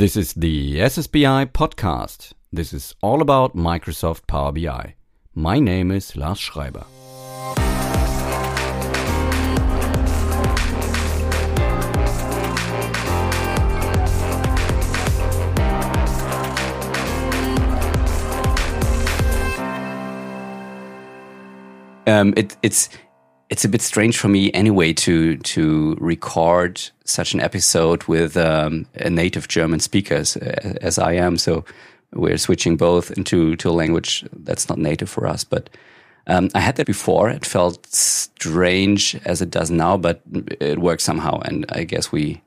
This is the SSBI podcast. This is all about Microsoft Power BI. My name is Lars Schreiber. Um, it, it's it's a bit strange for me anyway to to record such an episode with um, a native German speaker as, as, I am. So we're switching both into to a language that's not native for us. But um, I had that before. It felt strange as it does now, but it works somehow. And I guess we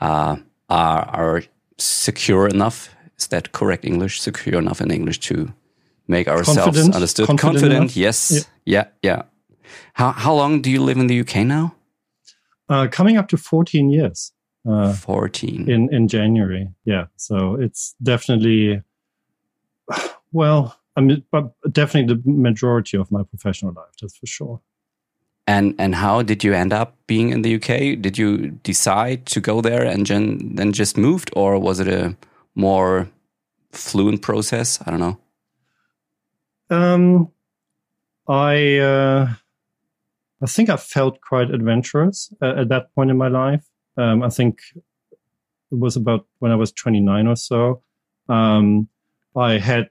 uh, are are secure enough. Is that correct English? Secure enough in English to make ourselves Confident. understood. Confident Confident, yes, yeah, yeah. How how long do you live in the UK now? Uh, coming up to 14 years uh, Fourteen. in, in January. Yeah. So it's definitely, well, I mean, but definitely the majority of my professional life, that's for sure. And and how did you end up being in the UK? Did you decide to go there and then then just moved, or was it a more fluent process? I don't know. Um, I uh, I think I felt quite adventurous uh, at that point in my life. Um, I think it was about when I was 29 or so. Um, I had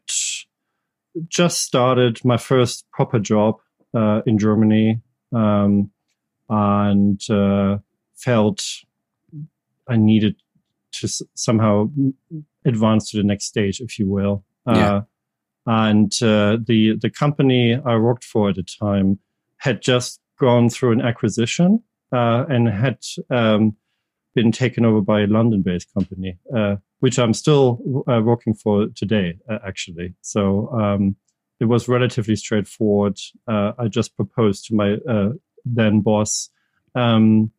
just started my first proper job uh, in Germany um, and uh, felt I needed to s- somehow advance to the next stage, if you will. Yeah. Uh, and uh, the the company I worked for at the time had just gone through an acquisition uh, and had um, been taken over by a London-based company, uh, which I'm still uh, working for today, uh, actually. So um, it was relatively straightforward. Uh, I just proposed to my uh, then boss, um,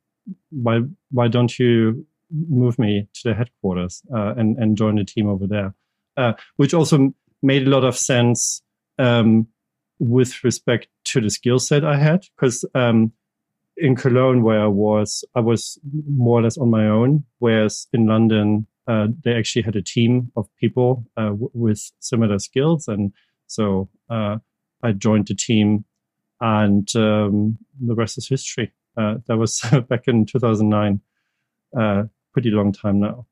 "Why why don't you move me to the headquarters and and join the team over there?" Which also made a lot of sense um, with respect to the skill set I had, because um, in Cologne, where I was, I was more or less on my own, whereas in London, uh, they actually had a team of people uh, w- with similar skills, and so uh, I joined the team, and um, the rest is history. Uh, that was back in 2009, uh, pretty long time now.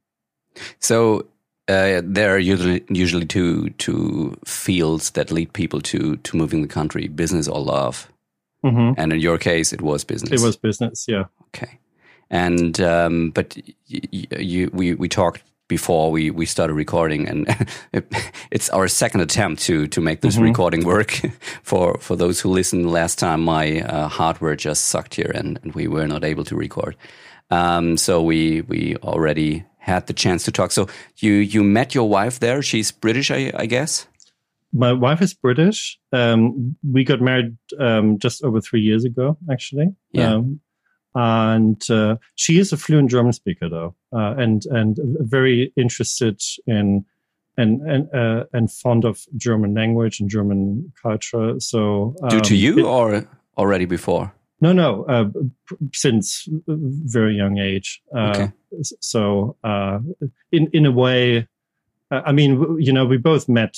So uh, there are usually usually two two fields that lead people to to moving the country: business or love. hmm And in your case, it was business. It was business, yeah. Okay. And um, but y- y- you, we we talked before we, we started recording, and it, it's our second attempt to to make this Mhm. recording work. for for those who listened last time, my uh, hardware just sucked here, and, and we were not able to record. Um, so we we already had the chance to talk. So you you met your wife there. She's British, I, I guess. My wife is British. Um, we got married um, just over three years ago, actually. Yeah. Um, and uh, she is a fluent German speaker, though, uh, and and very interested in and and uh, and fond of German language and German culture. So Due to um, you it- or already before? no, no, uh, since very young age. Uh, Okay. So, uh, in in a way, uh, I mean, you know, we both met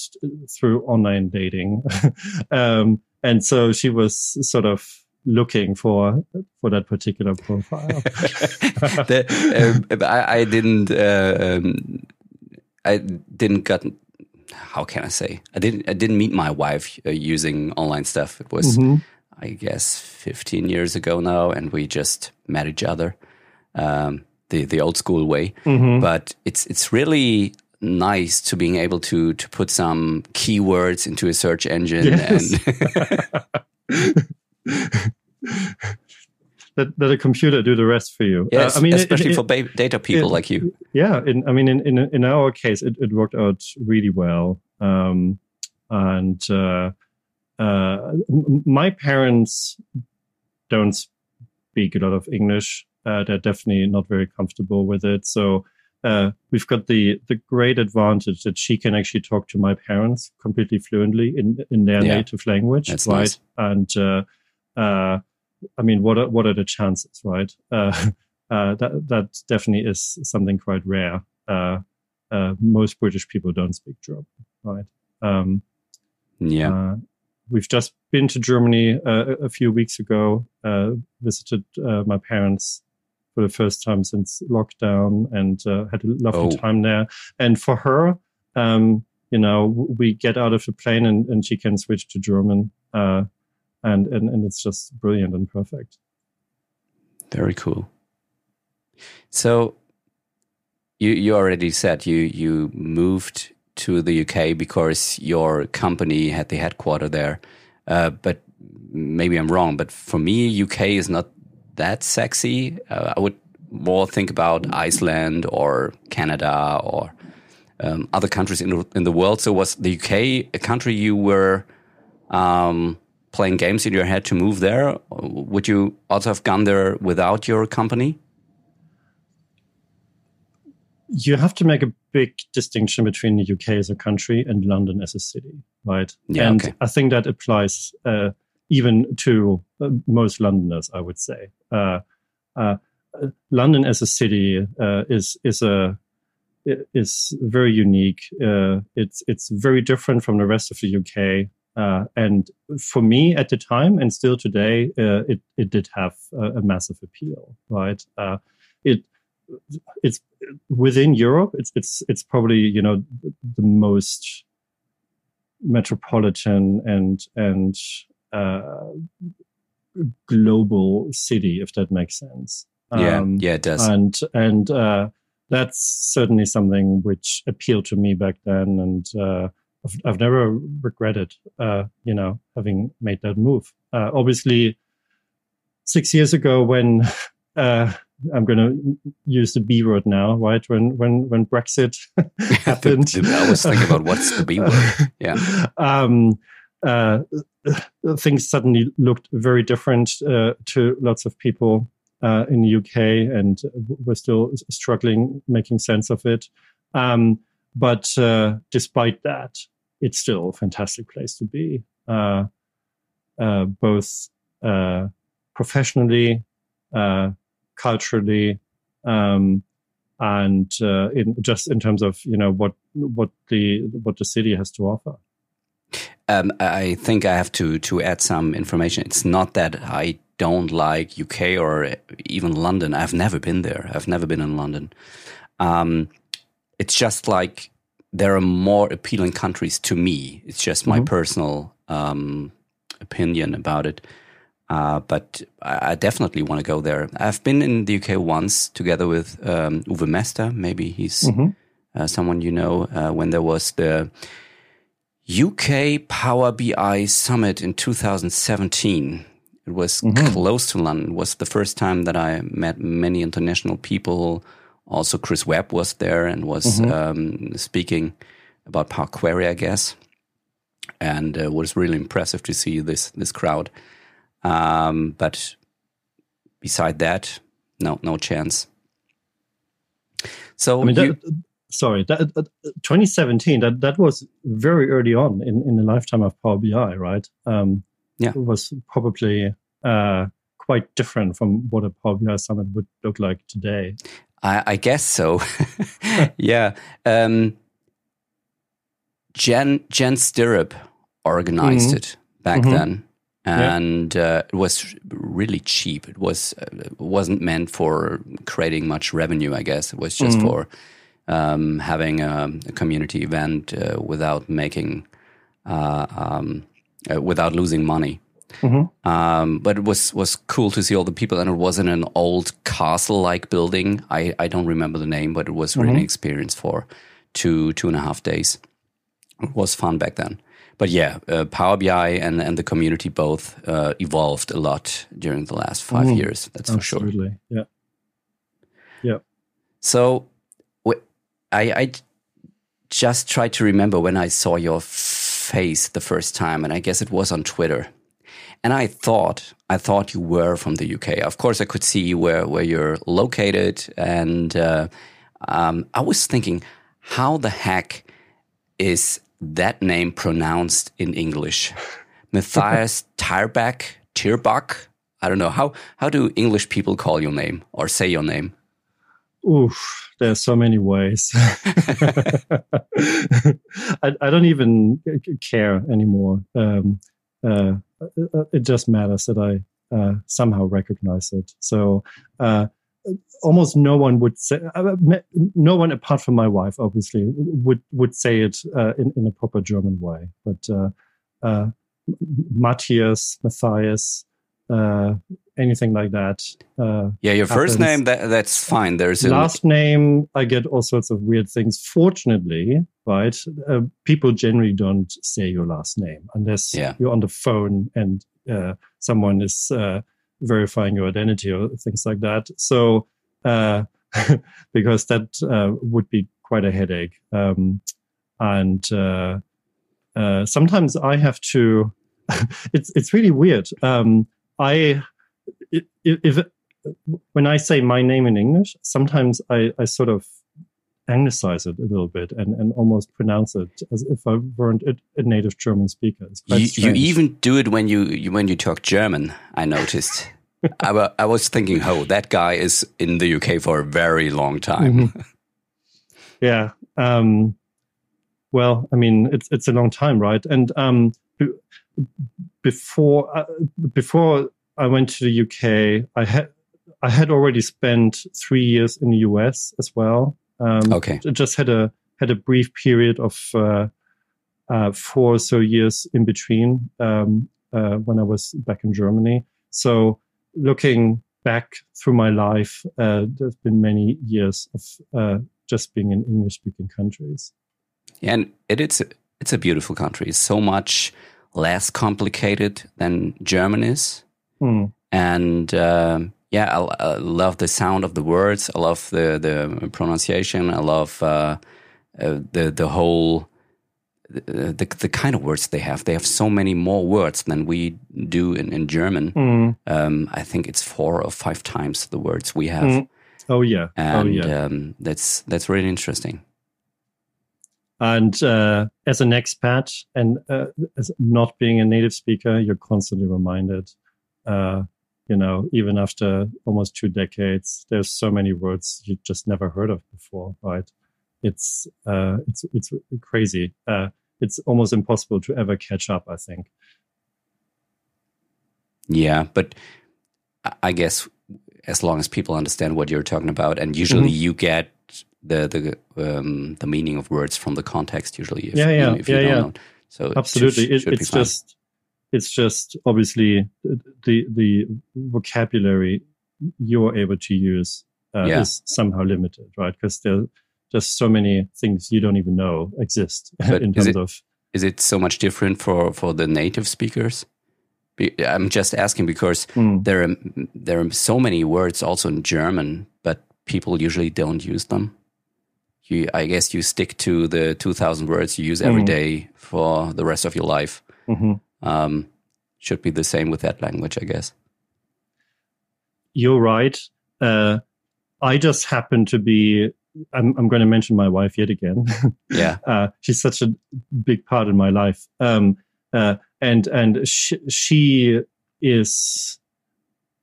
through online dating, um, and so she was sort of looking for for that particular profile. the, um, I, I didn't. Uh, um, I didn't got. How can I say? I didn't. I didn't meet my wife uh, using online stuff. It was, Mhm. I guess, fifteen years ago now, and we just met each other, um, the the old school way. Mhm. But it's it's really nice to being able to to put some keywords into a search engine Yes. and Let, let a computer do the rest for you. Uh, yes, I mean, it- especially it- for ba- data people it- like you. yeah in, i mean in, in in our case it, it worked out really well um and uh uh my parents don't speak a lot of english uh, they're definitely not very comfortable with it so uh, we've got the the great advantage that she can actually talk to my parents completely fluently in in their Yeah. native language That's right nice. and uh, uh, I mean, what are what are the chances, right? Uh, uh, that that definitely is something quite rare. uh, uh, most British people don't speak German, right? Um, yeah. Uh, we've just been to Germany uh, a few weeks ago, uh, visited uh, my parents for the first time since lockdown and uh, had a lovely Oh. time there. And for her, um, you know, we get out of the plane and, and she can switch to German. Uh, and, and, and it's just brilliant and perfect. Very cool. So you you already said you you moved to the UK because your company had the headquarter there. Uh, but maybe I'm wrong. But for me, UK is not that sexy. Uh, I would more think about Iceland or Canada or um, other countries in the, in the world. So was the UK a country you were um, playing games in your head to move there? Would you also have gone there without your company? You have to make a big distinction between the UK as a country and London as a city, right? Yeah, and okay. I think that applies uh, even to uh, most Londoners, I would say. Uh, uh, London as a city is is a is very unique. It's it's very different from the rest of the UK. Uh, and for me at the time and still today, uh, it it did have a, massive appeal, right? It it's within Europe. It's it's it's probably you know the most metropolitan and and global city, if that makes sense. yeah, Um, yeah, it does. and and uh, that's certainly something which appealed to me back then, and uh, I've, I've never regretted, uh, you know, having made that move. Uh, obviously, six years ago, when uh, I'm going to use the B word now, right? When when when Brexit happened, I was thinking about what's the B word. Yeah. um, uh, things suddenly looked very different uh, to lots of people uh, in the UK, and we're still struggling making sense of it. Um, but uh, despite that, it's still a fantastic place to be, uh, uh, both uh, professionally, uh, culturally, um, and in just in terms of you know what what the what the city has to offer. Um, I think I have to to add some information. It's not that I don't like UK or even London. I've never been there. I've never been in London. Um, it's just like there are more appealing countries to me. It's just my Mhm. personal um, opinion about it. Uh, but I, I definitely want to go there. I've been in the UK once together with um, Uwe Mester. Maybe he's Mhm. uh, someone you know uh, when there was the UK Power BI Summit in 2017. It was Mhm. close to London. It was the first time that I met many international people. Also, Chris Webb was there and was Mhm. um, speaking about Power Query, I guess, and uh, was really impressive to see this this crowd. Um, but beside that, no, no chance. So I mean, you- that, sorry, that, uh, 2017. That that was very early on in, in the lifetime of Power BI, right? Um, Yeah. it was probably uh, quite different from what a Power BI summit would look like today. I, I guess so. yeah. Um, Jen Jen Stirrup organized Mhm. it back Mhm. then, Yeah. and uh, it was really cheap. It was uh, it wasn't meant for creating much revenue. I guess it was just Mhm. for um, having a, a community event uh, without making uh, um, uh, without losing money. Mhm. Um, but it was was cool to see all the people, and it was in an old castle-like building. I, I don't remember the name, but it was really an Mhm. experience for two two and a half days. It was fun back then. But yeah, uh, Power BI and and the community both uh, evolved a lot during the last 5 Mhm. years. That's for sure. Absolutely, yeah. So, I, I just tried to remember when I saw your face the first time, and I guess it was on Twitter. And I thought, I thought you were from the UK. Of course, I could see where where you're located, and uh, um, I was thinking, how the heck is that name pronounced in English? Mathias Tyrback, Tirbach. I don't know how. How do English people call your name or say your name? Oof, there's so many ways. I, I, don't even care anymore. Um, uh, it just matters that I uh, somehow recognize it. So uh, almost no one would say, uh, no one apart from my wife, obviously, would would say it uh, in in a proper German way. But uh, Mathias, Mathias, anything like that. Uh, yeah, your happens. first name that that's fine. There's a last name. I get all sorts of weird things. Fortunately, right, uh, people generally don't say your last name unless yeah. you're on the phone and uh, someone is uh, verifying your identity or things like that. So uh, because that uh, would be quite a headache. Um, and sometimes I have to. it's it's really weird. Um, I if, when I say my name in English, sometimes I, I sort of anglicize it a little bit and, and almost pronounce it as if I weren't a, a native German speaker. You, you, even do it when you, you when you talk German. I noticed. I, I was thinking, oh, that guy is in the UK for a very long time. Mm -hmm. Yeah. Um, well, I mean, it's it's a long time, right? And um, before uh, before I went to the UK. I had I had already spent three years in the US as well. Um, okay, just had a had a brief period of uh, uh, four or so years in between um, uh, when I was back in Germany. So looking back through my life, uh, there's been many years of uh, just being in English speaking countries. Yeah, and it, it's it's a beautiful country. So much less complicated than German is. Mm. And uh, yeah, I, I, love the sound of the words. I love the the pronunciation. I love uh, uh, the the whole the, the, the kind of words they have. They have so many more words than we do in in German. Mm. Um, I think it's four or five times the words we have. Mm. Oh yeah, oh, and oh, yeah. Um, that's that's really interesting. And uh, as an expat and uh, as not being a native speaker, you're constantly reminded uh, you know, even after almost two decades, there's so many words you just never heard of before, right? It's uh, it's it's crazy. Uh, it's almost impossible to ever catch up. I think. Yeah, but I guess as long as people understand what you're talking about, and usually mm-hmm. you get the the um, the meaning of words from the context. Usually, if, yeah, yeah, if you yeah, don't yeah. Know. So absolutely, it should, should it's just it's just obviously the the vocabulary you're able to use uh, yeah. is somehow limited, right? Because there are just so many things you don't even know exist but in terms it, of. Is it so much different for for the native speakers? I'm just asking because mm. there are there are so many words also in German, but people usually don't use them. You, I guess you stick to the 2,000 words you use every mm. day for the rest of your life. Mm -hmm. Um, should be the same with that language, I guess. You're right. Uh, I just happen to be. I'm, I'm, going to mention my wife yet again. Yeah, uh, she's such a big part in my life, um, uh, and and she, she is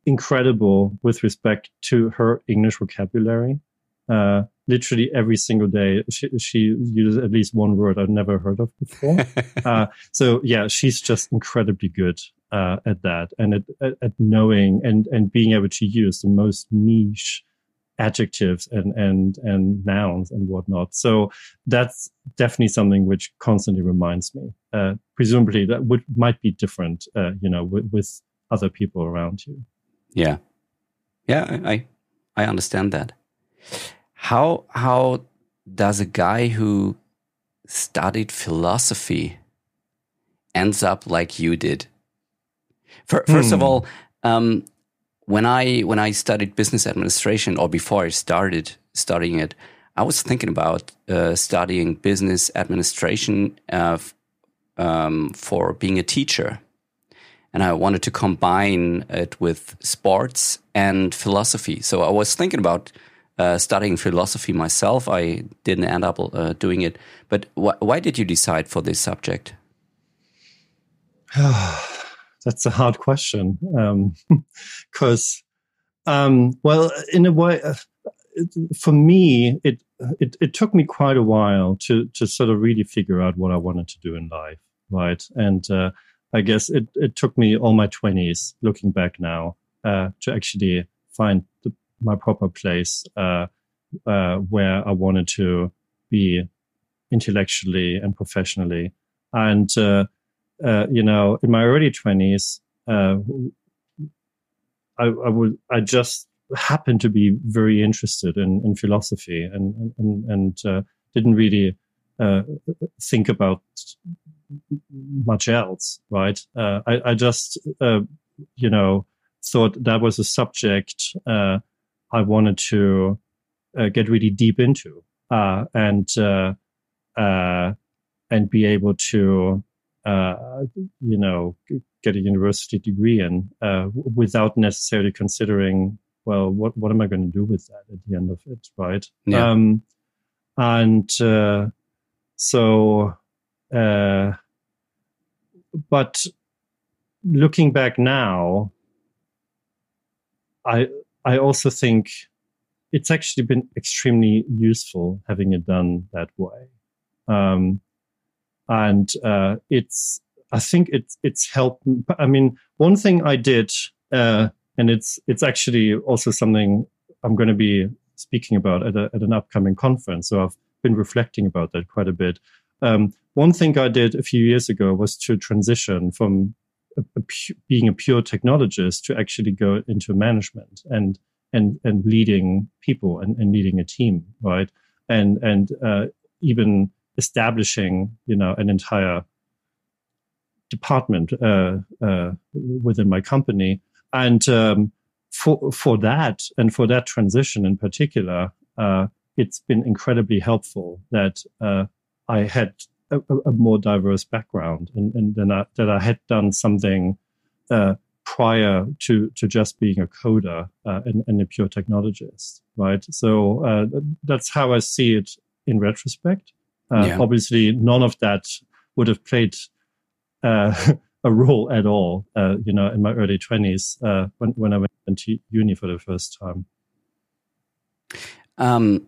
incredible with respect to her English vocabulary. Uh, literally every single day she, she, uses at least one word I've never heard of before. uh, so yeah, she's just incredibly good uh, at that and at, at, at, knowing and, and being able to use the most niche adjectives and, and, and nouns and whatnot. So that's definitely something which constantly reminds me. Uh, presumably that would, might be different, uh, you know, with, with other people around you. Yeah. Yeah. I, I understand that. How how does a guy who studied philosophy ends up like you did? First hmm. of all, um, when I when I studied business administration, or before I started studying it, I was thinking about uh, studying business administration uh, um, for being a teacher, and I wanted to combine it with sports and philosophy. So I was thinking about uh, studying philosophy myself. I didn't end up uh, doing it. But wh why did you decide for this subject? That's a hard question. Because, um, um, well, in a way, uh, for me, it, it it took me quite a while to to sort of really figure out what I wanted to do in life, right? And uh, I guess it it took me all my twenties, looking back now, uh, to actually find the, my proper place uh, uh where I wanted to be intellectually and professionally. And uh, uh, you know, in my early twenties, I, I would I just happened to be very interested in, in philosophy and and, and uh, didn't really uh, think about much else, right? Uh, I, I, just, uh, you know, thought that was a subject uh, I wanted to uh, get really deep into and and be able to, you know, get a university degree in without necessarily considering well, what what am I going to do with that at the end of it, right? Yeah. Um, and uh, so, uh, but looking back now, I I also think it's actually been extremely useful having it done that way, um, and uh, it's I think it's it's helped. I mean, one thing I did. Uh, and it's it's actually also something I'm going to be speaking about at, a, at an upcoming conference. So I've been reflecting about that quite a bit. Um, one thing I did a few years ago was to transition from a, pu- being a pure technologist to actually go into management and and and leading people and, and leading a team, right? And and uh, even establishing, you know, an entire department uh, uh, within my company and um, for for that and for that transition in particular, uh, it's been incredibly helpful that uh, I had a, a, more diverse background and, and then I, that I had done something uh, prior to to just being a coder uh, and, and, a pure technologist, right? So uh, that's how I see it in retrospect. Uh, yeah. Obviously, none of that would have played a role at all, uh, you know, in my early 20s uh, when, when I went into uni for the first time. Um,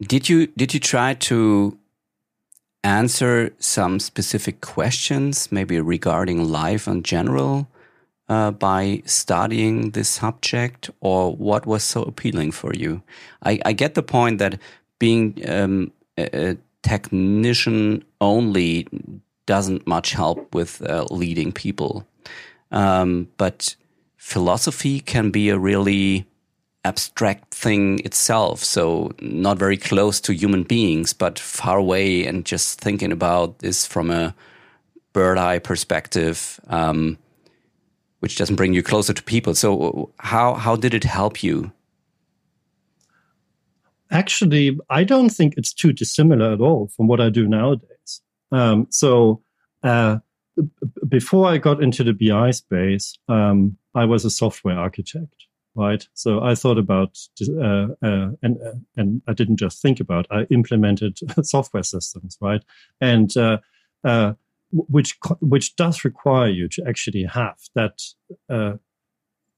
did you did you try to answer some specific questions, maybe regarding life in general, uh, by studying this subject, or what was so appealing for you? I, I get the point that being um, a technician only doesn't much help with uh, leading people. Um, but philosophy can be a really abstract thing itself. So not very close to human beings, but far away and just thinking about this from a bird eye perspective, um, which doesn't bring you closer to people. So how, how did it help you? Actually, I don't think it's too dissimilar at all from what I do nowadays. Um, so uh, before I got into the BI space, um, I was a software architect, right? So I thought about, uh, uh, and uh, and I didn't just think about. I implemented software systems, right? And uh, uh, which which does require you to actually have that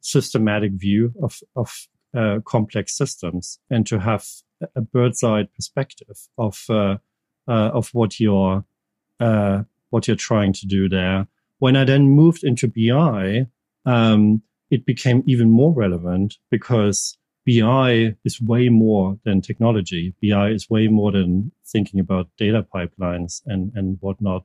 systematic view of of complex systems and to have a bird's eye perspective of of what your uh, what you're trying to do there. When I then moved into BI, um, it became even more relevant because BI is way more than technology. BI is way more than thinking about data pipelines and, and whatnot.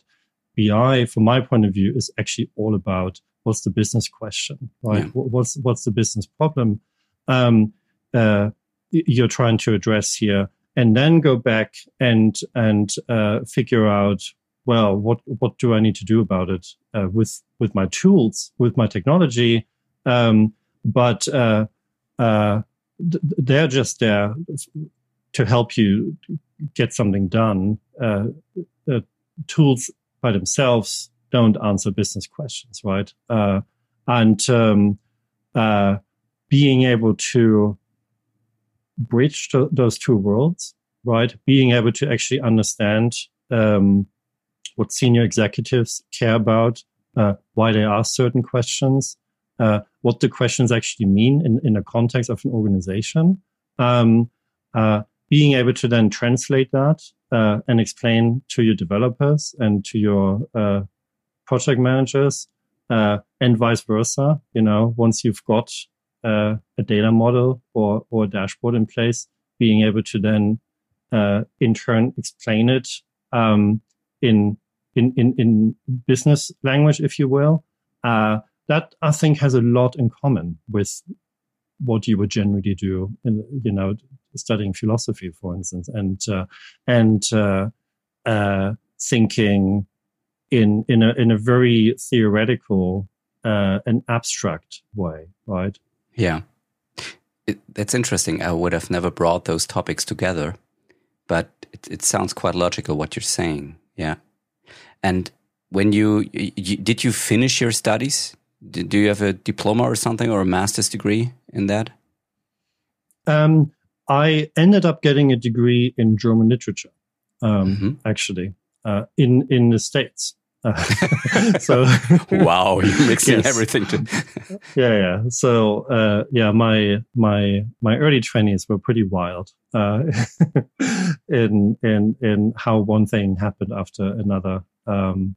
BI, from my point of view, is actually all about what's the business question, right? Yeah. What's what's the business problem um, uh, you're trying to address here, and then go back and and uh, figure out well, what what do I need to do about it uh, with with my tools, with my technology? Um, but uh, uh, they're just there to help you get something done. Uh, tools by themselves don't answer business questions, right? Uh, and um, uh, being able to bridge to those two worlds, right? Being able to actually understand um, what senior executives care about, uh, why they ask certain questions, uh, what the questions actually mean in, in the context of an organization, Um, uh, being able to then translate that uh, and explain to your developers and to your uh, project managers uh, and vice versa. You know, once you've got uh, a data model or, or a dashboard in place, being able to then in turn explain it um, in, in, in, in business language, if you will. Uh, that I think has a lot in common with what you would generally do in, you know, studying philosophy, for instance, and, uh, and, uh, uh, thinking in, in a, in a very theoretical, uh, and abstract way, right? Yeah. It, that's interesting. I would have never brought those topics together, but it, it sounds quite logical what you're saying. Yeah. And when you, you did you finish your studies? Do you have a diploma or something or a master's degree in that? Um, I ended up getting a degree in German literature, um, mm -hmm. actually, uh, in in the states. Uh, so wow, you're mixing yes. everything. To yeah, yeah. So uh, yeah, my my my early twenties were pretty wild uh, in in in how one thing happened after another. Um,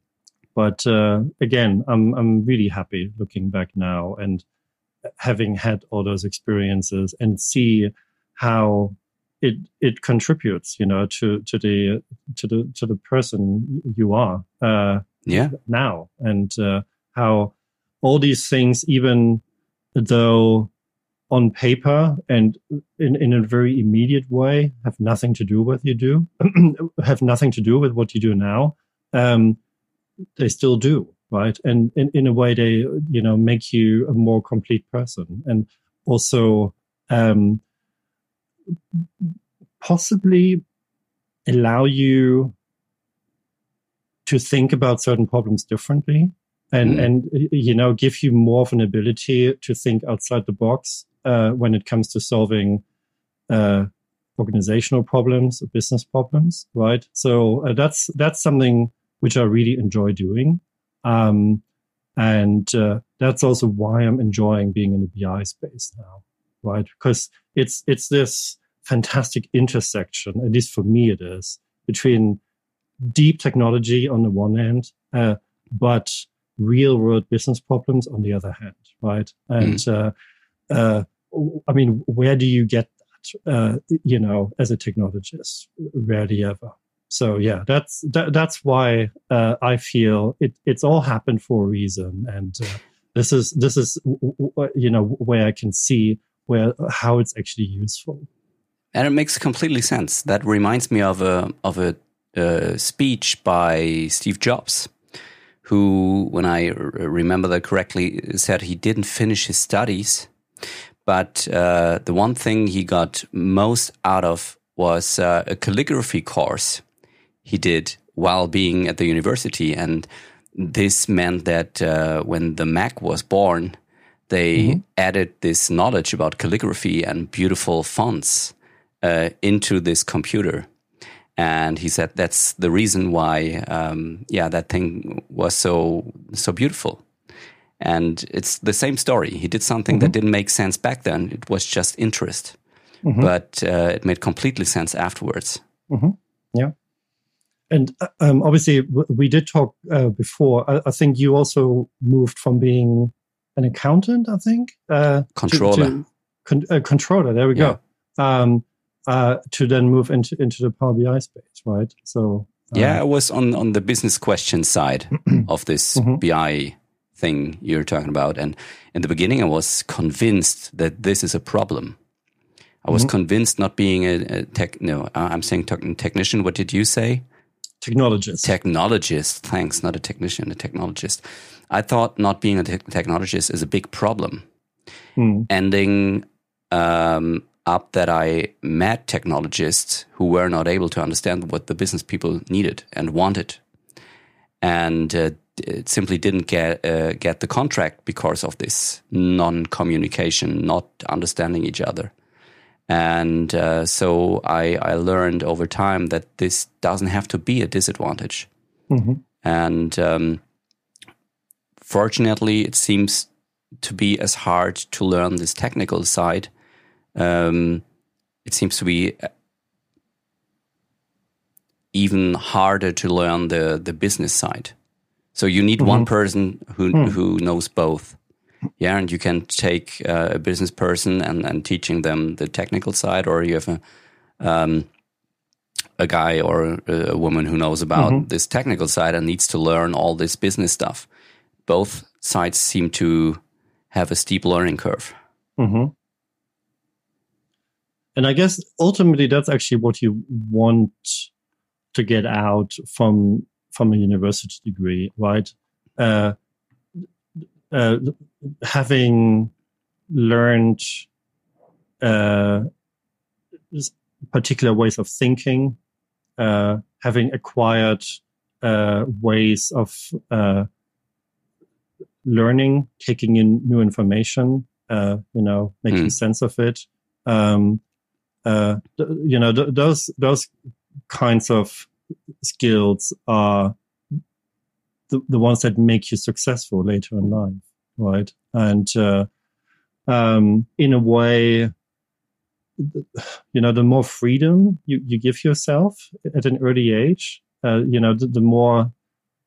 but uh, again, I'm I'm really happy looking back now and having had all those experiences and see how it it contributes, you know, to to the to the to the person you are. Uh, yeah. Now and uh, how all these things, even though on paper and in, in a very immediate way have nothing to do with you do have nothing to do with what you do now um, they still do, right? And in, in a way, they you know make you a more complete person, and also um, possibly allow you to think about certain problems differently and mm. and you know give you more of an ability to think outside the box uh, when it comes to solving uh, organizational problems or business problems right so uh, that's that's something which I really enjoy doing. Um, and uh, that's also why I'm enjoying being in the BI space now, right? Because it's it's this fantastic intersection, at least for me, it is between deep technology on the one hand, uh, but real world business problems on the other hand, right? And mm. uh, uh, I mean, where do you get that? Uh, you know, as a technologist, rarely ever. So yeah, that's that, that's why uh, I feel it. It's all happened for a reason, and uh, this is this is you know where I can see where how it's actually useful. And it makes completely sense. That reminds me of a of a uh, speech by Steve Jobs, who, when I remember that correctly, said he didn't finish his studies, but uh, the one thing he got most out of was uh, a calligraphy course he did while being at the university. And this meant that uh, when the Mac was born, they mm -hmm. added this knowledge about calligraphy and beautiful fonts uh, into this computer. And he said that's the reason why, um, yeah, that thing was so so beautiful. And it's the same story. He did something mm -hmm. that didn't make sense back then. It was just interest, mm -hmm. but uh, it made completely sense afterwards. Mm-hmm. Yeah. And uh, um, obviously, we did talk uh, before. I, I, think you also moved from being an accountant, I think, uh, controller, to, to con uh, controller. There we yeah. go. Um, uh, to then move into into the Power BI space, right? So uh, yeah, I was on on the business question side of this mm -hmm. BI thing you're talking about, and in the beginning, I was convinced that this is a problem. I was mm -hmm. convinced, not being a, a tech. No, I'm saying technician. What did you say? Technologist. Technologist. Thanks. Not a technician, a technologist. I thought not being a te technologist is a big problem. Hmm. Ending um, up that I met technologists who were not able to understand what the business people needed and wanted, and uh, simply didn't get uh, get the contract because of this non-communication, not understanding each other. And uh, so I, I, learned over time that this doesn't have to be a disadvantage. Mm-hmm. And um, fortunately, it seems to be as hard to learn this technical side um, it seems to be uh, even harder to learn the the business side. So you need mm -hmm. one mm-hmm. person who mm. who knows both. Yeah, and you can take uh, a business person and, and teaching them the technical side, or you have a um, a guy or a woman who knows about mm -hmm. this technical side and needs to learn all this business stuff. Both sides seem to have a steep learning curve. Mm -hmm. And I guess ultimately that's actually what you want to get out from from a university degree, right? Uh, uh, having learned uh, particular ways of thinking, uh, having acquired uh, ways of uh, learning, taking in new information, uh, you know, making mm. sense of it. Um, uh, you know, th- those those kinds of skills are the, the ones that make you successful later in life, right? And uh, um, in a way, you know, the more freedom you, you give yourself at an early age, uh, you know, the, the, more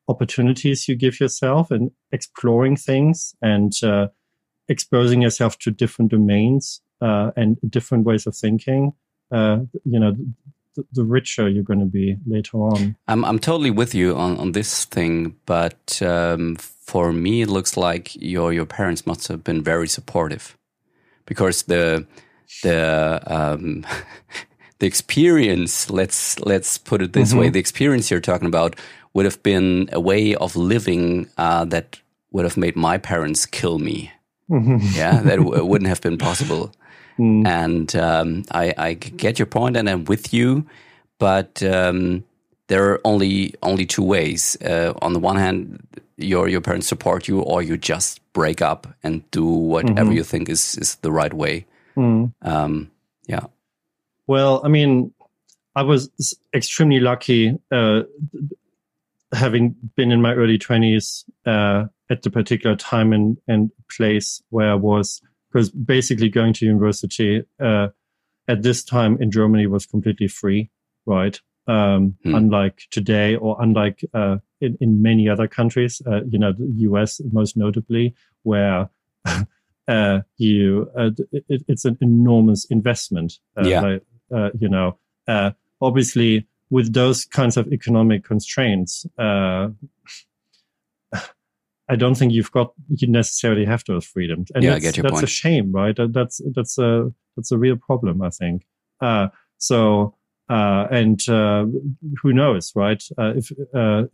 opportunities you give yourself and exploring things and uh, exposing yourself to different domains uh, and different ways of thinking, uh, you know, the, the, richer you're going to be later on. I'm, I'm totally with you on, on this thing, but um, for me, it looks like your, your parents must have been very supportive because the, the um, the experience let's let's put it this mm -hmm. way mm-hmm. the experience you're talking about would have been a way of living uh, that would have made my parents kill me mm -hmm. yeah that wouldn't have been possible mm. and um, I, I, get your point and i'm with you but um, there are only only two ways uh, on the one hand your your parents support you or you just break up and do whatever -hmm. you think is is the right way Mm. Um, yeah. Well, I mean, I was extremely lucky uh, having been in my early 20s uh, at the particular time and, and place where I was, because basically going to university uh, at this time in Germany was completely free, right? Um, hmm. Unlike today, or unlike uh, in, in many other countries, uh, you know, the US most notably, where uh, you uh, it, it's an enormous investment. Uh, yeah. Like, uh, you know, uh, obviously with those kinds of economic constraints, uh, I don't think you've got you necessarily have those freedoms. And yeah, I get your that's point. a shame, right? That's that's a that's a real problem, I think. so and who knows, right? if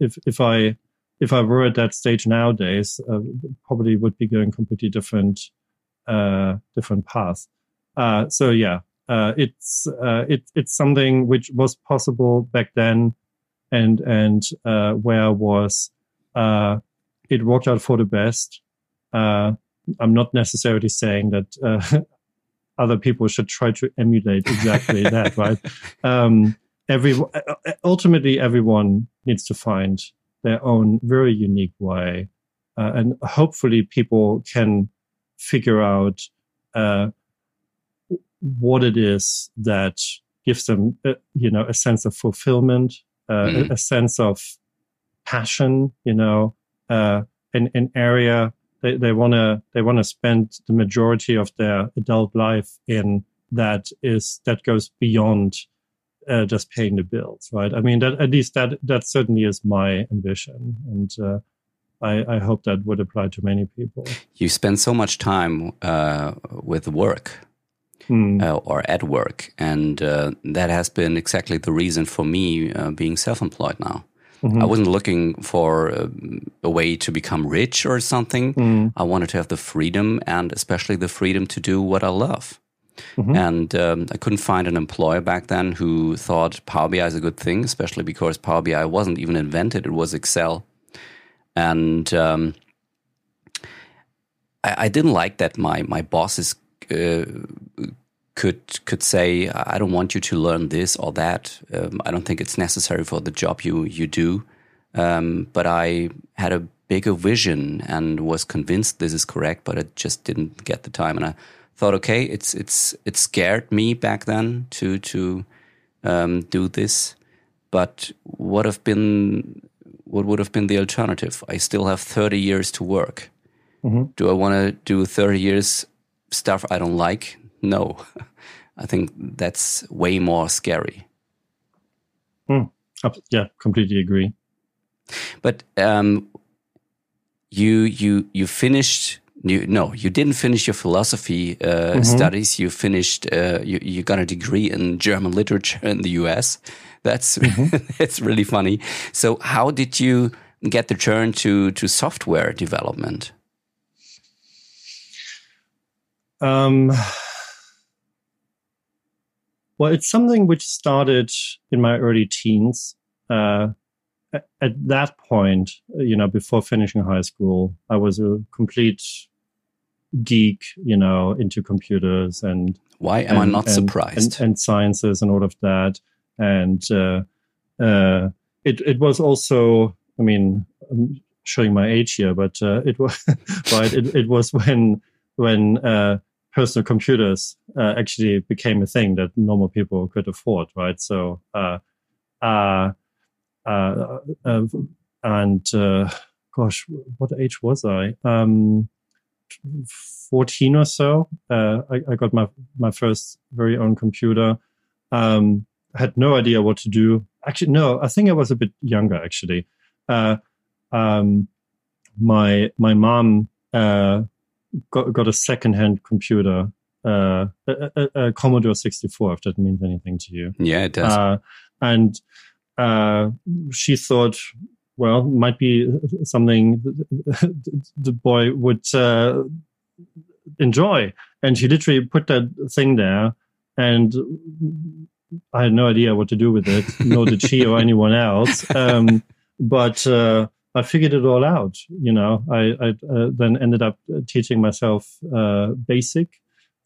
if if I if I were at that stage nowadays, uh, probably would be going completely different uh, different paths. Uh, so yeah, uh, it's uh, it, it's something which was possible back then, and and uh, where was uh, it worked out for the best. I'm not necessarily saying that other people should try to emulate exactly that, right? Um, every ultimately, everyone needs to find their own very unique way, and hopefully, people can figure out uh, what it is that gives them, uh, you know, a sense of fulfillment, uh, mm. a, a, sense of passion, you know, uh, an, an area they, they want to they want to spend the majority of their adult life in that is that goes beyond uh, just paying the bills, right? I mean, that at least that that certainly is my ambition, and uh, I, I, hope that would apply to many people. You spend so much time uh, with work mm. uh, or at work, and uh, that has been exactly the reason for me uh, being self-employed now. Mm -hmm. I wasn't looking for uh, a way to become rich or something. Mm. I wanted to have the freedom, and especially the freedom to do what I love. -hmm. And um, I couldn't find an employer back then who thought Power BI is a good thing, especially because Power BI wasn't even invented; it was Excel and um, I, I, didn't like that my my bosses uh, could could say I don't want you to learn this or that. Um, I don't think it's necessary for the job you you do. Um, but I had a bigger vision and was convinced this is correct, but I just didn't get the time. And I thought, okay, it's it's it scared me back then to to um, do this, but what have been what would have been the alternative? I still have thirty years to work. Mhm. Do I want to do thirty years stuff I don't like? No, I think that's way more scary. Ab- yeah, completely agree. But um, you you you finished. You, no, you didn't finish your philosophy uh, studies. You finished. Uh, you you got a degree in German literature in the U.S. That's that's really funny. So, how did you get the turn to to software development? Um, well, it's something which started in my early teens. Uh, at that point, you know, before finishing high school, I was a complete geek, you know, into computers and Why am I not and- surprised? And, and sciences and all of that. And uh, uh, it it was also, I mean, I'm showing my age here, but uh, it was right. It, it was when when uh, personal computers uh, actually became a thing that normal people could afford, right? So. Uh, uh, uh, uh, and uh, gosh, what age was I? Um, 14 or so. Uh, I, I got my, my first very own computer. Um, had no idea what to do. Actually, no, I think I was a bit younger actually. Uh, um, my, my mom, uh, got, got a secondhand computer, uh, a, a, a Commodore 64, if that means anything to you yeah, it does. uh, and uh, she thought, well, might be something the boy would uh, enjoy. And she literally put that thing there, and I had no idea what to do with it, nor did she or anyone else. Um, but uh, I figured it all out. You know, I, I uh, then ended up teaching myself uh, BASIC.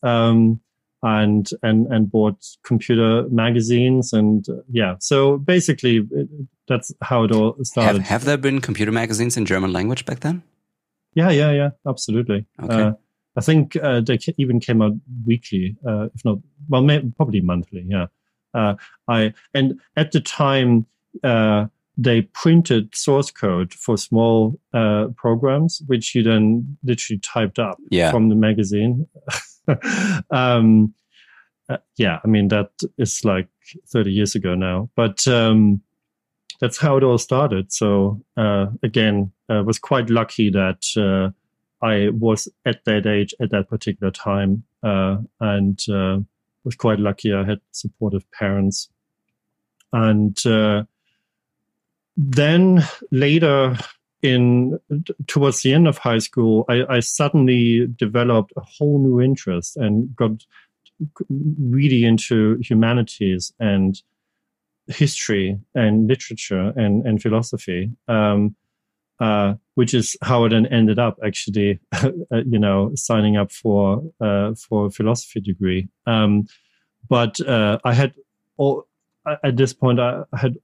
Um, and and and bought computer magazines and uh, yeah so basically it, that's how it all started have there been computer magazines in German language back then? yeah yeah yeah absolutely Okay. uh, i think uh, they even came out weekly uh, if not well may, probably monthly yeah uh, i and at the time uh, they printed source code for small uh, programs which you then literally typed up Yeah. from the magazine. um, uh, yeah, I mean that is like 30 years ago now, but um, that's how it all started. So uh, again, I was quite lucky that uh, I was at that age at that particular time, uh, and uh, was quite lucky. I had supportive parents, and uh, then later in towards the end of high school, I, I suddenly developed a whole new interest and got really into humanities and history and literature and, and philosophy, um, uh, which is how it then ended up actually, uh, you know, signing up for uh, for a philosophy degree. Um, but uh, I had all at this point I had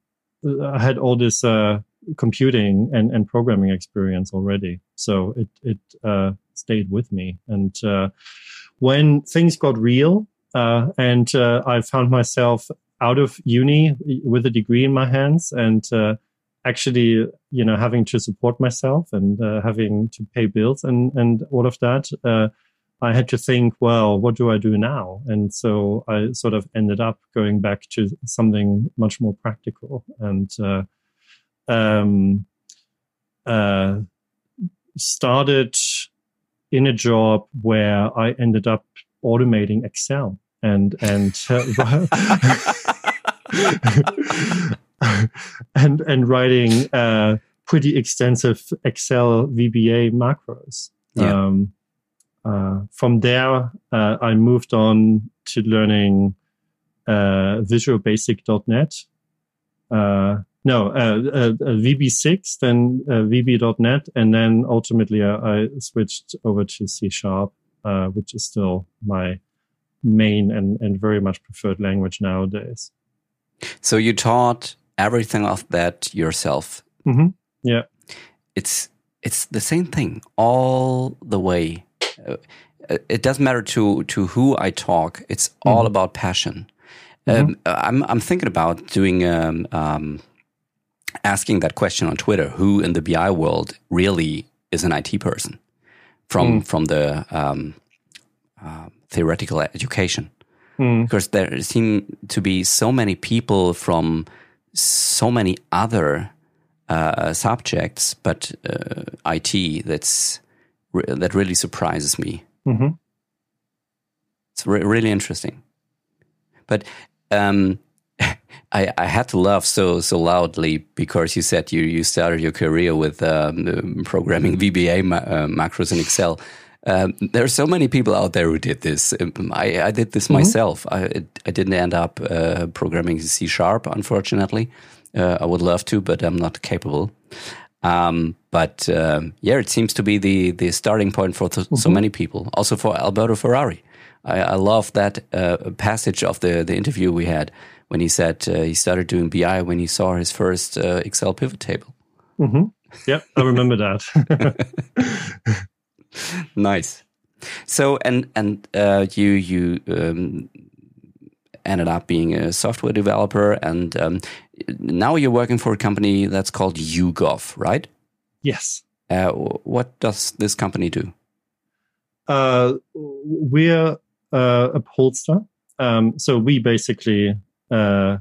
I had all this uh, computing and, and programming experience already, so it it uh, stayed with me. And uh, when things got real, uh, and uh, I found myself out of uni with a degree in my hands, and uh, actually, you know, having to support myself and having to pay bills and and all of that. I had to think, well, what do I do now? And so I sort of ended up going back to something much more practical and uh, um, uh, started in a job where I ended up automating Excel and and uh, and and writing uh, pretty extensive Excel VBA macros. Yeah. Um, from there, uh, I moved on to learning uh, Visual Basic.net. Uh, no, uh, uh, uh, VB6, then uh, VB.net, and then ultimately uh, I switched over to C Sharp, uh, which is still my main and, and very much preferred language nowadays. So you taught everything of that yourself. hmm Yeah. It's it's the same thing all the way. It doesn't matter to to who I talk. It's all Mhm. about passion. Mhm. Um, I'm I'm thinking about doing um, um, asking that question on Twitter. Who in the BI world really is an IT person from from the um, uh, theoretical education? Mm. Because there seem to be so many people from so many other uh, subjects, but uh, IT that's that really surprises me. Mhm. It's re- really interesting. But um, I, I had to laugh so so loudly because you said you, you started your career with um, programming VBA ma- uh, macros in Excel. Um, there are so many people out there who did this. Um, I, I did this myself. I, I didn't end up uh, programming C sharp, unfortunately. Uh, I would love to, but I'm not capable. Um, but um, yeah, it seems to be the the starting point for th- so many people. Also for Alberto Ferrari. I, I love that uh, passage of the the interview we had when he said uh, he started doing BI when he saw his first uh, Excel pivot table. Mhm. Yep, I remember that. nice. So and and uh, you you um, ended up being a software developer, and um, now you're working for a company that's called YouGov, right? yes. Uh, what does this company do? Uh, we're uh, a pollster. Um, so we basically uh,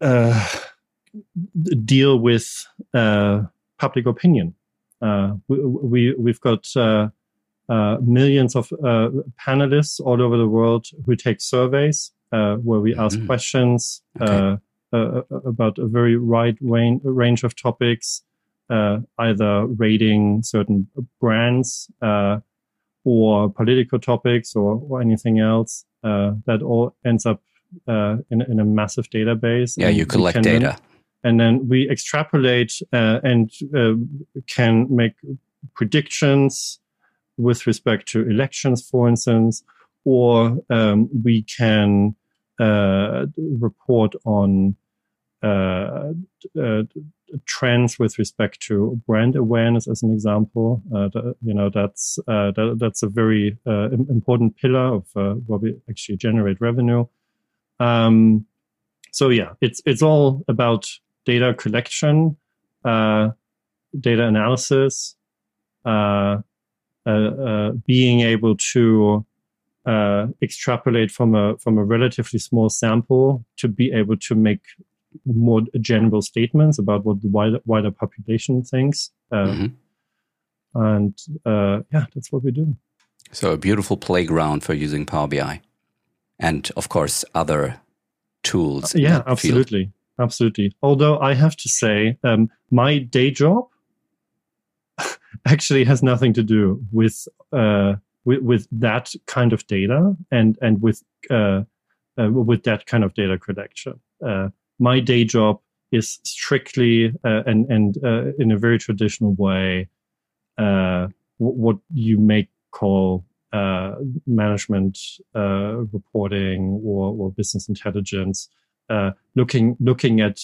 uh, deal with uh, public opinion. Uh, we, we we've got uh, uh, millions of uh, panelists all over the world who take surveys uh, where we ask Mhm. questions Okay. uh, uh, about a very wide range, range of topics, uh, either rating certain brands uh, or political topics or, or anything else. Uh, that all ends up uh, in, in a massive database. Yeah, and you collect can then- data. and then we extrapolate uh, and uh, can make predictions with respect to elections, for instance, or um, we can uh, report on uh, uh, trends with respect to brand awareness, as an example. Uh, th- you know, that's uh, that, that's a very uh, important pillar of where we actually generate revenue. Um, so yeah, it's it's all about data collection, data analysis, being able to uh, extrapolate from a from a relatively small sample to be able to make more general statements about what the wider, wider population thinks. Uh, Mhm. And uh, yeah, that's what we do. So a beautiful playground for using Power BI, and of course other tools. in yeah, that field. absolutely, absolutely. Although I have to say, um, my day job actually has nothing to do with uh, with, with that kind of data and and with uh, uh, with that kind of data collection. Uh, my day job is strictly uh, and and uh, in a very traditional way uh, what you may call management reporting or, or business intelligence, looking looking at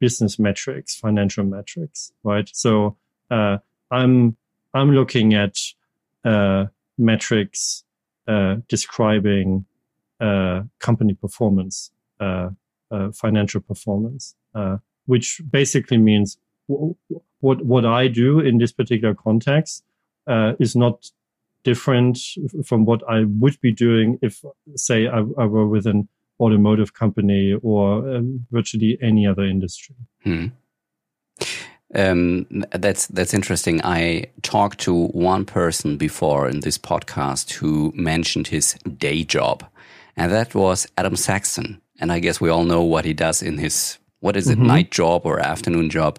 business metrics, financial metrics, right? So I'm I'm looking at metrics uh, describing uh, company performance, uh, uh, financial performance, uh, which basically means w- what what I do in this particular context is not different from what I would be doing if, say, I, I were with an automotive company or virtually any other industry. Hmm. Um, that's that's interesting. I talked to one person before in this podcast who mentioned his day job, and that was Adam Saxton. And I guess we all know what he does in his what is it, Mhm. night job or afternoon job.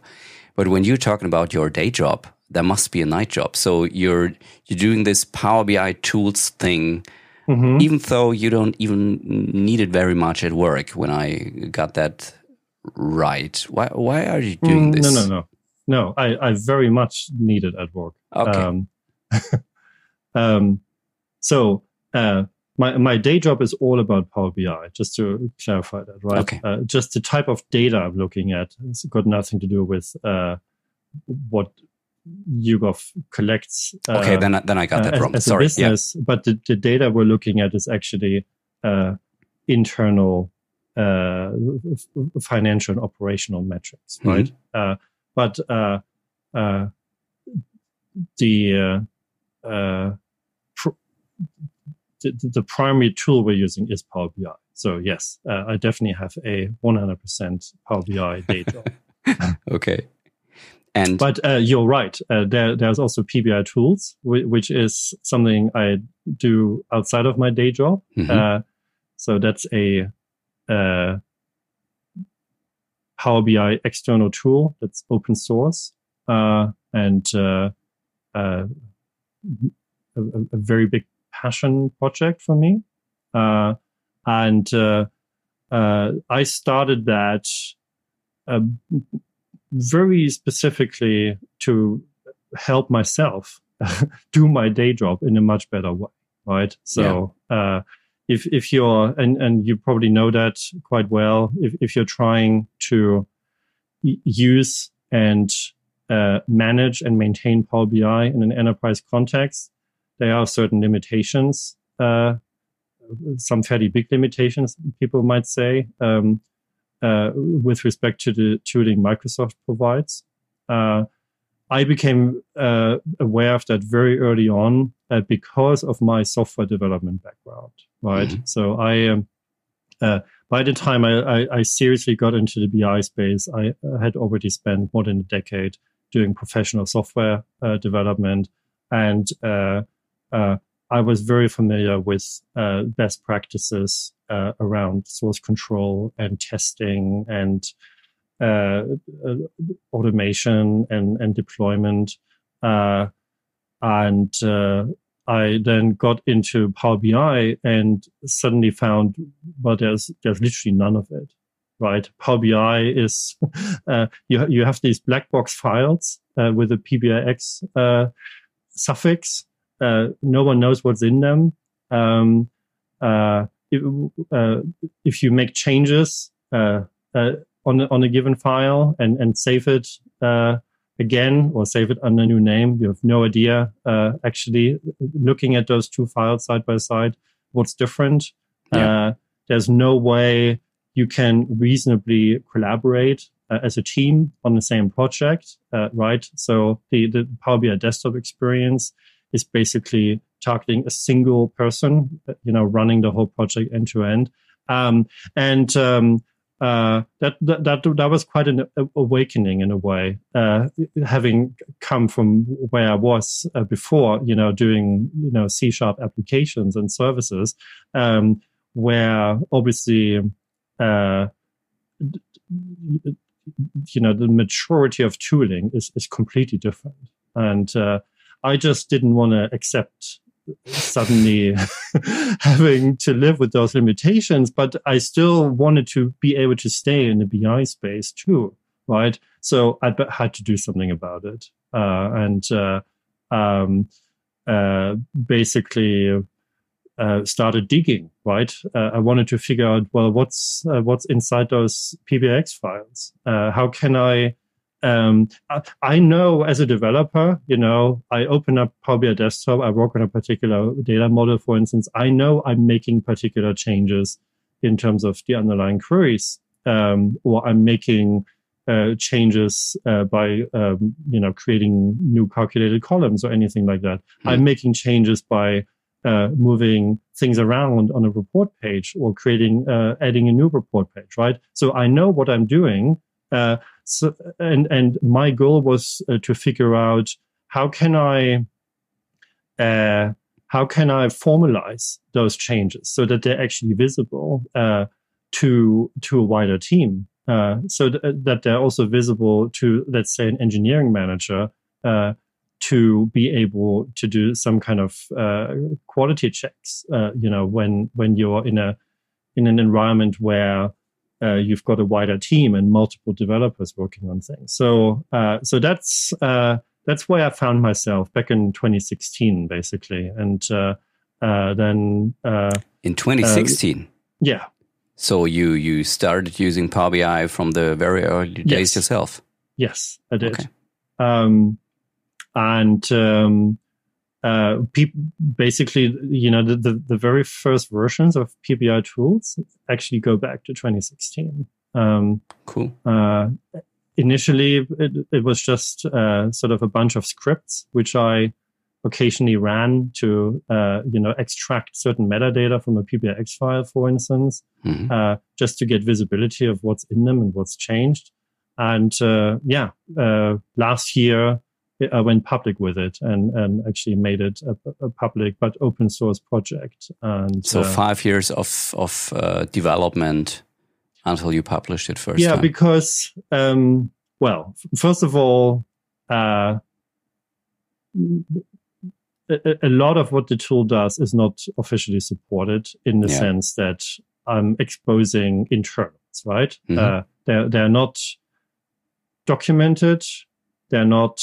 But when you're talking about your day job, there must be a night job. So you're you're doing this Power BI tools thing, Mhm. even though you don't even need it very much at work. When I got that right, why why are you doing Mm, this? No, no, no, no. I, I very much need it at work. Okay. Um, um, so uh, my my day job is all about Power BI. Just to clarify that, right? Okay. Uh, just the type of data I'm looking at has got nothing to do with uh, what YouGov collects. okay, then then I got that wrong. As, Sorry. a business, yeah. but the, the data we're looking at is actually internal uh, financial and operational metrics, mm-hmm. right? Mm-hmm. Uh, but uh, uh the, uh, pr- the, the primary tool we're using is Power BI. So yes, I definitely have a 100% Power BI data. okay. And but uh, you're right. Uh, there, there's also PBI tools, which is something I do outside of my day job. Mm-hmm. Uh, so that's a uh, Power BI external tool that's open source uh, and uh, uh a, a, very big passion project for me. Uh, and uh, I started that very specifically to help myself do my day job in a much better way. Right. So, yeah if if you're and and you probably know that quite well if if you're trying to use and uh, manage and maintain Power BI in an enterprise context, there are certain limitations, uh, some fairly big limitations, people might say, um, uh, with respect to the tooling Microsoft provides. Uh, I became uh, aware of that very early on uh, because of my software development background. Right, mm-hmm. so I um, uh, by the time I, I, I, seriously got into the BI space, I had already spent more than a decade doing professional software uh, development, and uh, uh, I was very familiar with best practices around source control and testing and uh, uh, automation and, and deployment. Uh, and I then got into Power BI and suddenly found, well, there's there's literally none of it, right? Power BI is uh, you you have these black box files uh, with a PBIX uh, suffix. no one knows what's in them. Um, if, if, you make changes, on on a given file and and save it uh, again or save it under a new name. You have no idea uh, actually looking at those two files side by side what's different. Yeah. Uh, there's no way you can reasonably collaborate uh, as a team on the same project, uh, right? So the the Power BI desktop experience is basically targeting a single person, you know, running the whole project end to end. Um, and um, uh, that, that that that was quite an awakening in a way, uh, having come from where I was uh, before, you know, doing you know C sharp applications and services, um, where obviously, uh, you know, the maturity of tooling is is completely different, and uh, I just didn't want to accept suddenly having to live with those limitations, but I still wanted to be able to stay in the BI space too, right? So I had to do something about it, uh, and uh, um, uh, basically uh, started digging. Right, uh, I wanted to figure out well what's uh, what's inside those PBIX files. how can I um, I, I, know as a developer, you know, I open up Power BI Desktop, I work on a particular data model, for instance. I know I'm making particular changes in terms of the underlying queries, um, or I'm making uh, changes uh, by, um, you know, creating new calculated columns or anything like that. Mm-hmm. I'm making changes by uh, moving things around on a report page or creating, uh, adding a new report page, right? So I know what I'm doing. Uh, so, and and my goal was uh, to figure out how can I uh, how can I formalize those changes so that they're actually visible uh, to to a wider team, uh, so th- that they're also visible to let's say an engineering manager uh, to be able to do some kind of uh, quality checks. you know, when when you're in a in an environment where uh, you've got a wider team and multiple developers working on things. So, uh, so that's uh, that's where I found myself back in 2016, basically, and uh, uh, then uh, in 2016. yeah. So you you started using Power BI from the very early days yourself. Yes, I did. Okay. Um, and um, uh, pe- basically, you know, the, the, the, very first versions of PBI tools actually go back to 2016. Um, cool. Uh, initially, it, it, was just uh, sort of a bunch of scripts, which I occasionally ran to, uh, you know, extract certain metadata from a PBIX file, for instance, mm-hmm. Uh, just to get visibility of what's in them and what's changed. And uh, yeah, last year, I went public with it and, and actually made it a, a public but open source project. And so uh, five years of of uh, development until you published it first. Yeah, time. because um, well, first of all, uh, a, a, lot of what the tool does is not officially supported in the yeah. sense that I'm exposing internals, right? Mm-hmm. Uh, they're they're not documented. They're not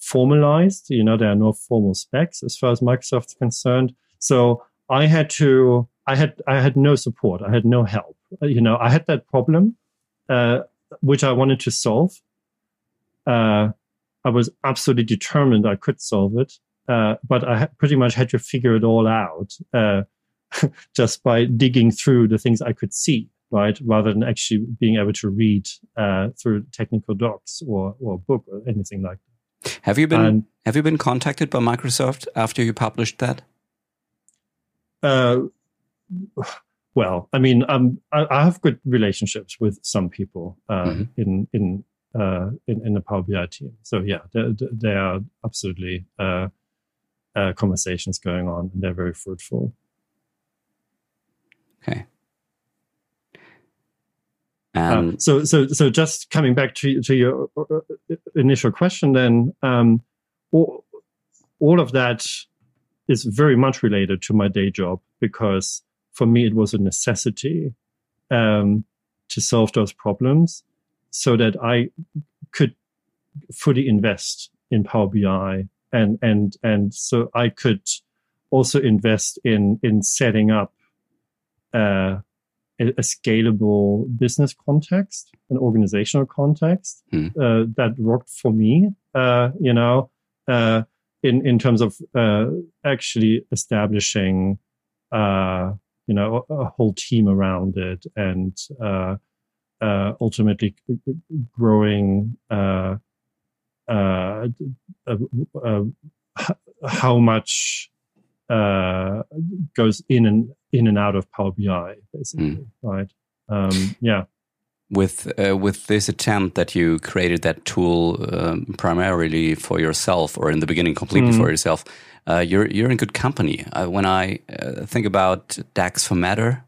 formalized. You know, there are no formal specs as far as Microsoft's concerned. So I had to, I had, I had no support. I had no help. Uh, you know, I had that problem, uh, which I wanted to solve. Uh, I was absolutely determined I could solve it. Uh, but I pretty much had to figure it all out, uh, just by digging through the things I could see, right? Rather than actually being able to read, uh, through technical docs or, or book or anything like. Have you been and, Have you been contacted by Microsoft after you published that? Uh, well, I mean, um, I, I, have good relationships with some people uh, mm-hmm. in in, uh, in in the Power BI team. So yeah, there, there are absolutely uh, uh, conversations going on, and they're very fruitful. Okay. Um, so, so, so just coming back to, to your uh, initial question, then, um, all, all of that is very much related to my day job because for me it was a necessity um, to solve those problems so that I could fully invest in Power BI and and and so I could also invest in in setting up uh, a, scalable business context, an organizational context hmm. uh, that worked for me. Uh, you know, uh, in in terms of uh, actually establishing, uh, you know, a, a, whole team around it, and uh, ultimately growing. how much goes in and in and out of Power BI, basically, mm. right? Um, yeah. With uh, with this attempt that you created that tool um, primarily for yourself, or in the beginning completely mm. for yourself, uh, you're you're in good company. Uh, when I uh, think about DAX Formatter,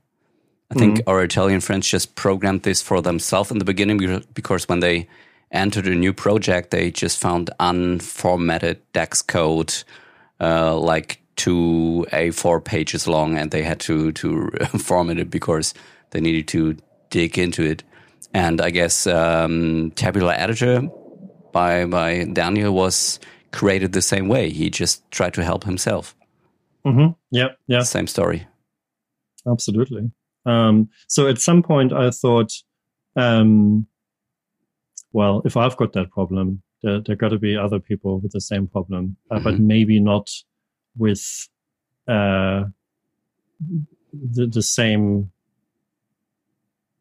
I think mm. our Italian friends just programmed this for themselves in the beginning because when they entered a new project, they just found unformatted DAX code, uh, like two A4 pages long, and they had to to format it because they needed to dig into it. And I guess um, Tabular Editor by by Daniel was created the same way. He just tried to help himself. Mm-hmm. Yeah, yeah. Same story. Absolutely. Um, so at some point, I thought, um, well, if I've got that problem, there, there got to be other people with the same problem, uh, mm-hmm. but maybe not with uh, the, the same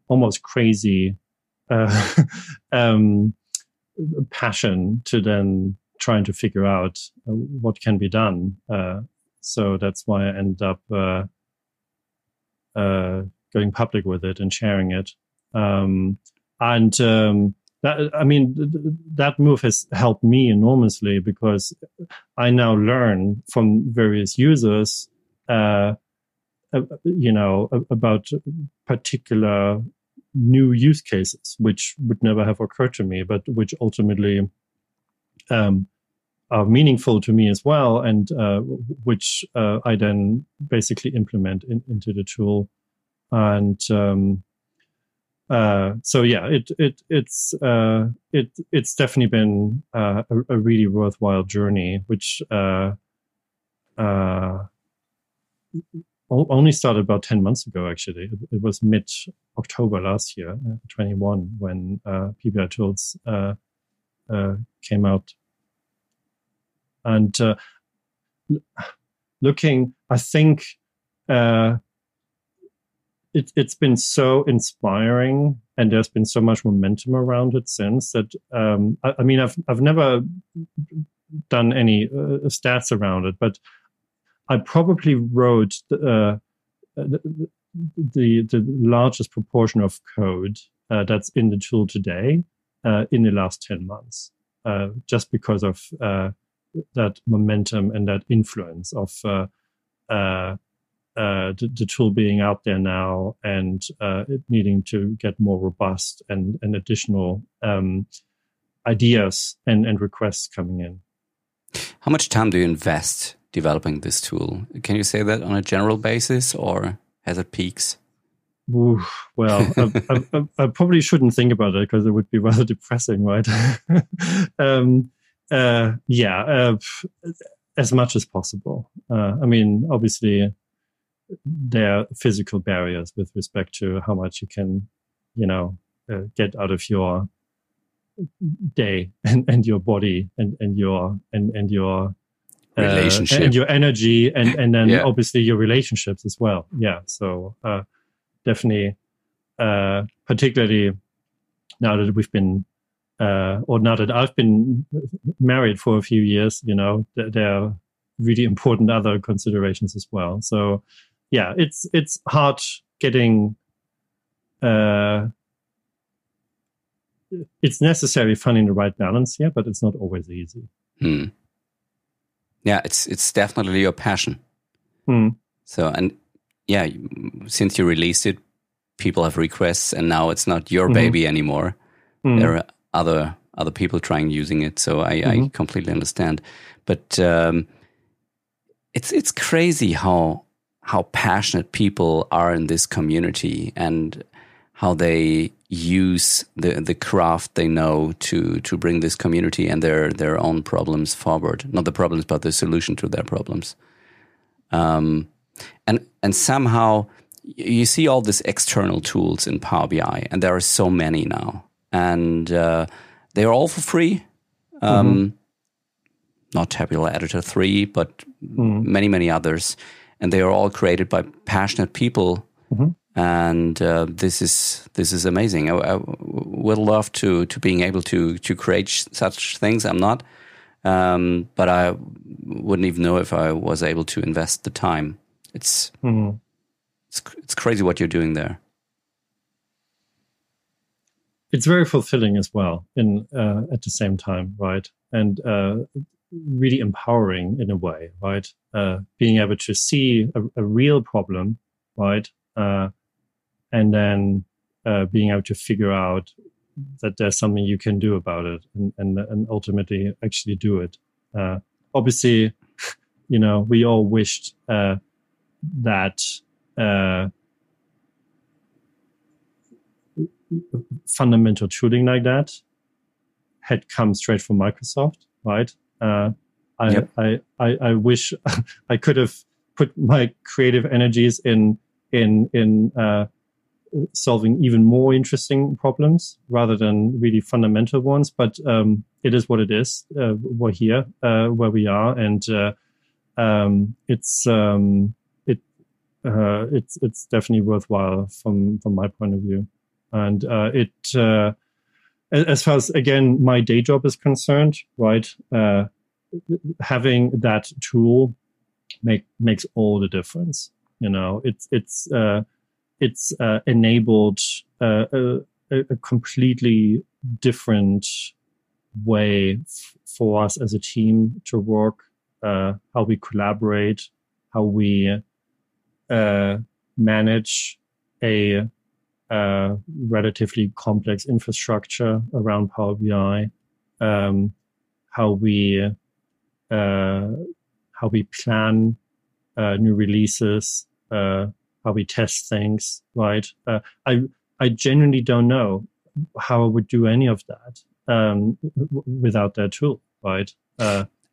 almost crazy uh, um, passion to then trying to figure out uh, what can be done. Uh, so that's why I ended up uh, uh, going public with it and sharing it. Um, and um, that I mean that move has helped me enormously because I now learn from various users, uh, uh, you know, about particular new use cases which would never have occurred to me, but which ultimately um, are meaningful to me as well, and uh, which uh, I then basically implement in, into the tool, and um, uh, so yeah, it it it's uh, it it's definitely been uh, a, a, really worthwhile journey, which uh, uh, only started about ten months ago. Actually, it, it was mid October last year, twenty one, when PBI Tools came out. And looking, I think it, has been so inspiring, and there's been so much momentum around it since that. Um, I, I, mean, I've I've never done any uh, stats around it, but I probably wrote the, uh, the, the, the largest proportion of code uh, that's in the tool today uh, in the last 10 months, uh, just because of uh, that momentum and that influence of uh, uh, the, the, tool being out there now and it needing to get more robust and, and additional um, ideas and, and requests coming in. How much time do you invest developing this tool? Can you say that on a general basis or has it peaks? Ooh, well, I, I, I, probably shouldn't think about it because it would be rather depressing, right? um, uh, yeah, uh, as much as possible. Uh, I mean, obviously, there are physical barriers with respect to how much you can, you know, uh, get out of your day and, and your body and, and your and, and your uh, relationship and your energy and and then yeah. obviously your relationships as well. Yeah, so uh, definitely, uh, particularly now that we've been, uh, or now that I've been married for a few years, you know, th- there are really important other considerations as well. So, yeah, it's it's hard getting. Uh, it's necessary finding the right balance here, but it's not always easy. Hmm. Yeah, it's it's definitely your passion. Hmm. So and yeah, since you released it, people have requests, and now it's not your mm-hmm. baby anymore. Mm-hmm. There are other other people trying using it, so I, mm-hmm. I completely understand. But um, it's it's crazy how how passionate people are in this community and how they use the the craft they know to to bring this community and their their own problems forward. Not the problems, but the solution to their problems. Um, and and somehow you see all these external tools in Power BI, and there are so many now, and uh, they are all for free. Um, mm-hmm. Not Tabular Editor three, but mm. many many others, and they are all created by passionate people. Mm-hmm. And uh, this is this is amazing. I, I, would love to to being able to to create such things. I'm not, um, but I wouldn't even know if I was able to invest the time. It's mm-hmm. it's it's crazy what you're doing there. It's very fulfilling as well, in uh, at the same time, right? And uh, really empowering in a way, right? Uh, being able to see a, a real problem, right? Uh, and then uh, being able to figure out that there's something you can do about it and, and, and ultimately actually do it. Uh, obviously, you know, we all wished uh, that uh, fundamental tooling like that had come straight from Microsoft, right? Uh, I, yep. I, I, I wish I could have put my creative energies in in in uh, solving even more interesting problems rather than really fundamental ones. But um, it is what it is. Uh, we're here uh, where we are, and uh, um, it's um, uh, it's it's definitely worthwhile from from my point of view. And uh, it, uh, as far as again my day job is concerned, right, uh, having that tool make makes all the difference. You know, it's it's uh, it's uh, enabled a, a, completely different way f- for us as a team to work, how we collaborate, how we uh, manage a uh, relatively complex infrastructure around Power BI, um, how we uh, how we plan uh, new releases, uh, how we test things. Right? Uh, I I genuinely don't know how I would do any of that um, without that tool. Right?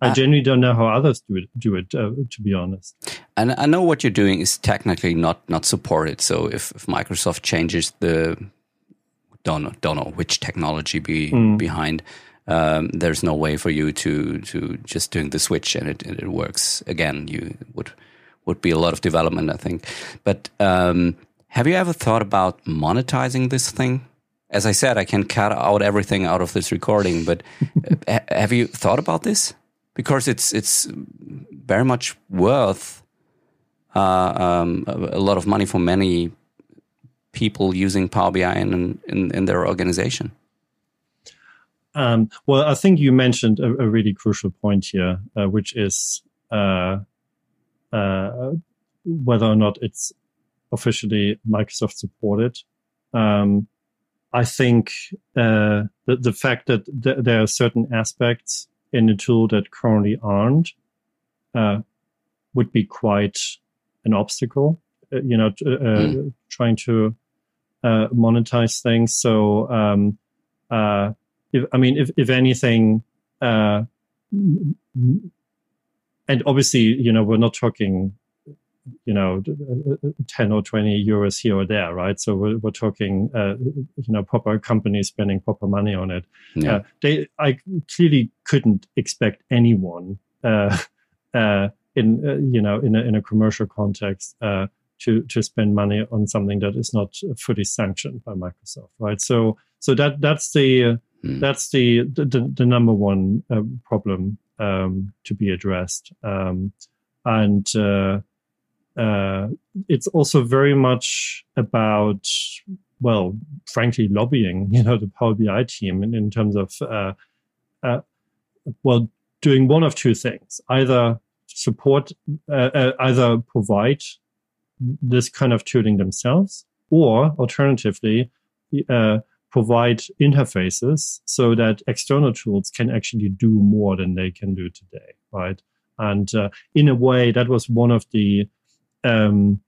I uh, genuinely don't know how others do it. Do it, uh, to be honest. And I know what you're doing is technically not not supported. So if, if Microsoft changes the don't know, don't know which technology be mm. behind, um, there's no way for you to to just doing the switch and it, it works again. You would would be a lot of development, I think. But um, have you ever thought about monetizing this thing? As I said, I can cut out everything out of this recording, but have you thought about this? Because it's it's very much worth uh, um, a lot of money for many people using Power BI in in, in their organization. Um, well, I think you mentioned a, a really crucial point here, uh, which is uh, uh, whether or not it's officially Microsoft supported. Um, I think uh, the, the fact that th- there are certain aspects in the tool that currently aren't uh, would be quite an obstacle. Uh, you know, mm. trying to monetize things. So um, if, I mean, if, if anything, uh, and obviously, you know, we're not talking, you know, 10 or 20 euros here or there, right? So we're, we're talking, uh, you know, proper companies spending proper money on it. Yeah. Uh, they, I clearly couldn't expect anyone, uh, uh, in, uh, you know, in a, in a commercial context, uh, to, to spend money on something that is not fully sanctioned by Microsoft, right? So, so that, that's the, Mm. That's the, the, the number one uh, problem um, to be addressed, um, and uh, uh, it's also very much about well, frankly, lobbying. You know, the Power BI team in, in terms of uh, uh, well, doing one of two things: either support, uh, either provide this kind of tooling themselves, or alternatively, uh, provide interfaces so that external tools can actually do more than they can do today, right? And uh, in a way, that was one of the um,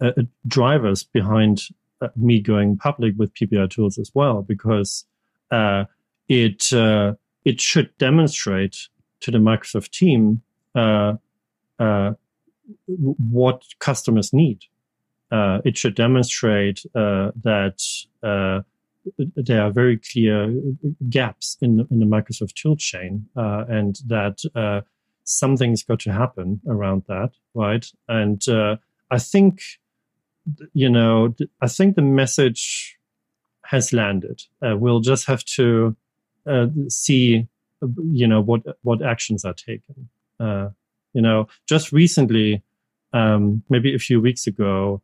uh, uh drivers behind uh, me going public with PBI tools as well, because uh, it uh, it should demonstrate to the Microsoft team what customers need. it should demonstrate that there are very clear gaps in in the Microsoft tool chain, uh, and that uh, something's got to happen around that, right? And uh, I think, you know, I think the message has landed. Uh, we'll just have to uh, see, you know, what what actions are taken. Uh, you know, just recently, um, maybe a few weeks ago,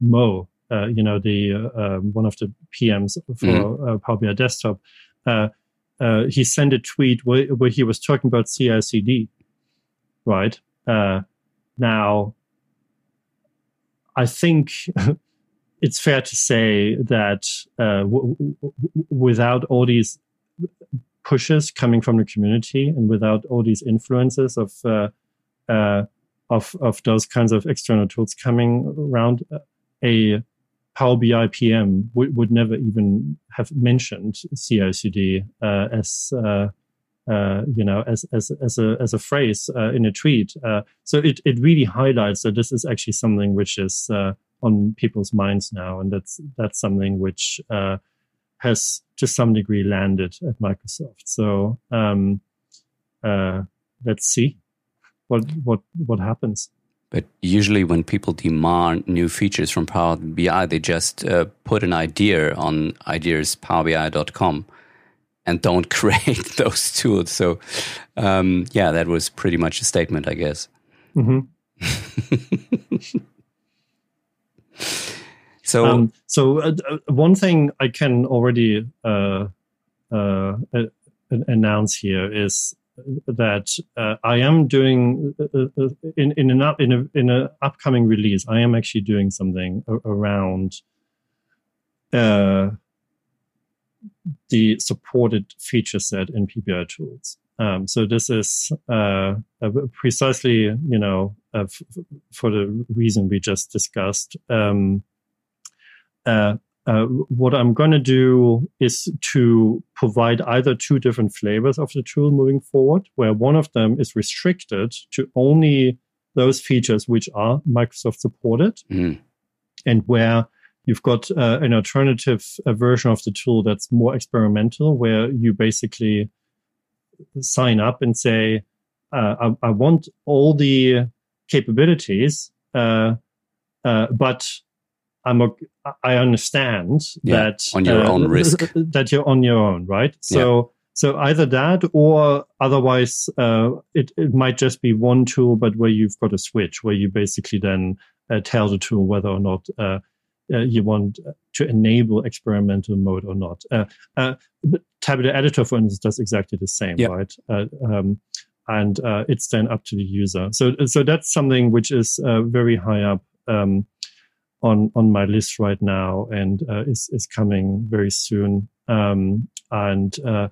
Mo uh, you know, the uh, um, one of the PMs for mm. Power BI Desktop, uh, he sent a tweet where, where, he was talking about CI/CD, right? now, I think it's fair to say that w- w- without all these pushes coming from the community and without all these influences of uh, uh, of of those kinds of external tools coming around, a Power BI PM would, would never even have mentioned CI/CD uh, as uh, uh, you know as as as a as a phrase uh, in a tweet. Uh, so it it really highlights that this is actually something which is uh, on people's minds now, and that's that's something which has to some degree landed at Microsoft. So um, let's see what what what happens. But usually, when people demand new features from Power BI, they just uh, put an idea on ideaspowerbi.com and don't create those tools. So, um, yeah, that was pretty much a statement, I guess. Mm-hmm. so, um, so uh, uh, one thing I can already uh, uh announce here is that uh, I am doing uh, uh, uh, in in an up, in a in an upcoming release. I am actually doing something around uh, the supported feature set in PBI tools. Um, so this is uh, precisely you know f- for the reason we just discussed. Um, uh, what I'm going to do is to provide either two different flavors of the tool moving forward, where one of them is restricted to only those features which are Microsoft supported, mm. and where you've got uh, an alternative uh, version of the tool that's more experimental, where you basically sign up and say, uh, I, I, want all the capabilities, uh, uh, but I'm a, I understand yeah, that on your own risk that you're on your own, right? So. Yeah so either that or otherwise, uh, it, it might just be one tool, but where you've got a switch where you basically then uh, tell the tool whether or not uh, uh you want to enable experimental mode or not. Uh, uh, Tabular Editor, for instance, does exactly the same, yep. right? Um, and it's then up to the user. So, so that's something which is very high up um, on on my list right now, and is is coming very soon. Um, and uh,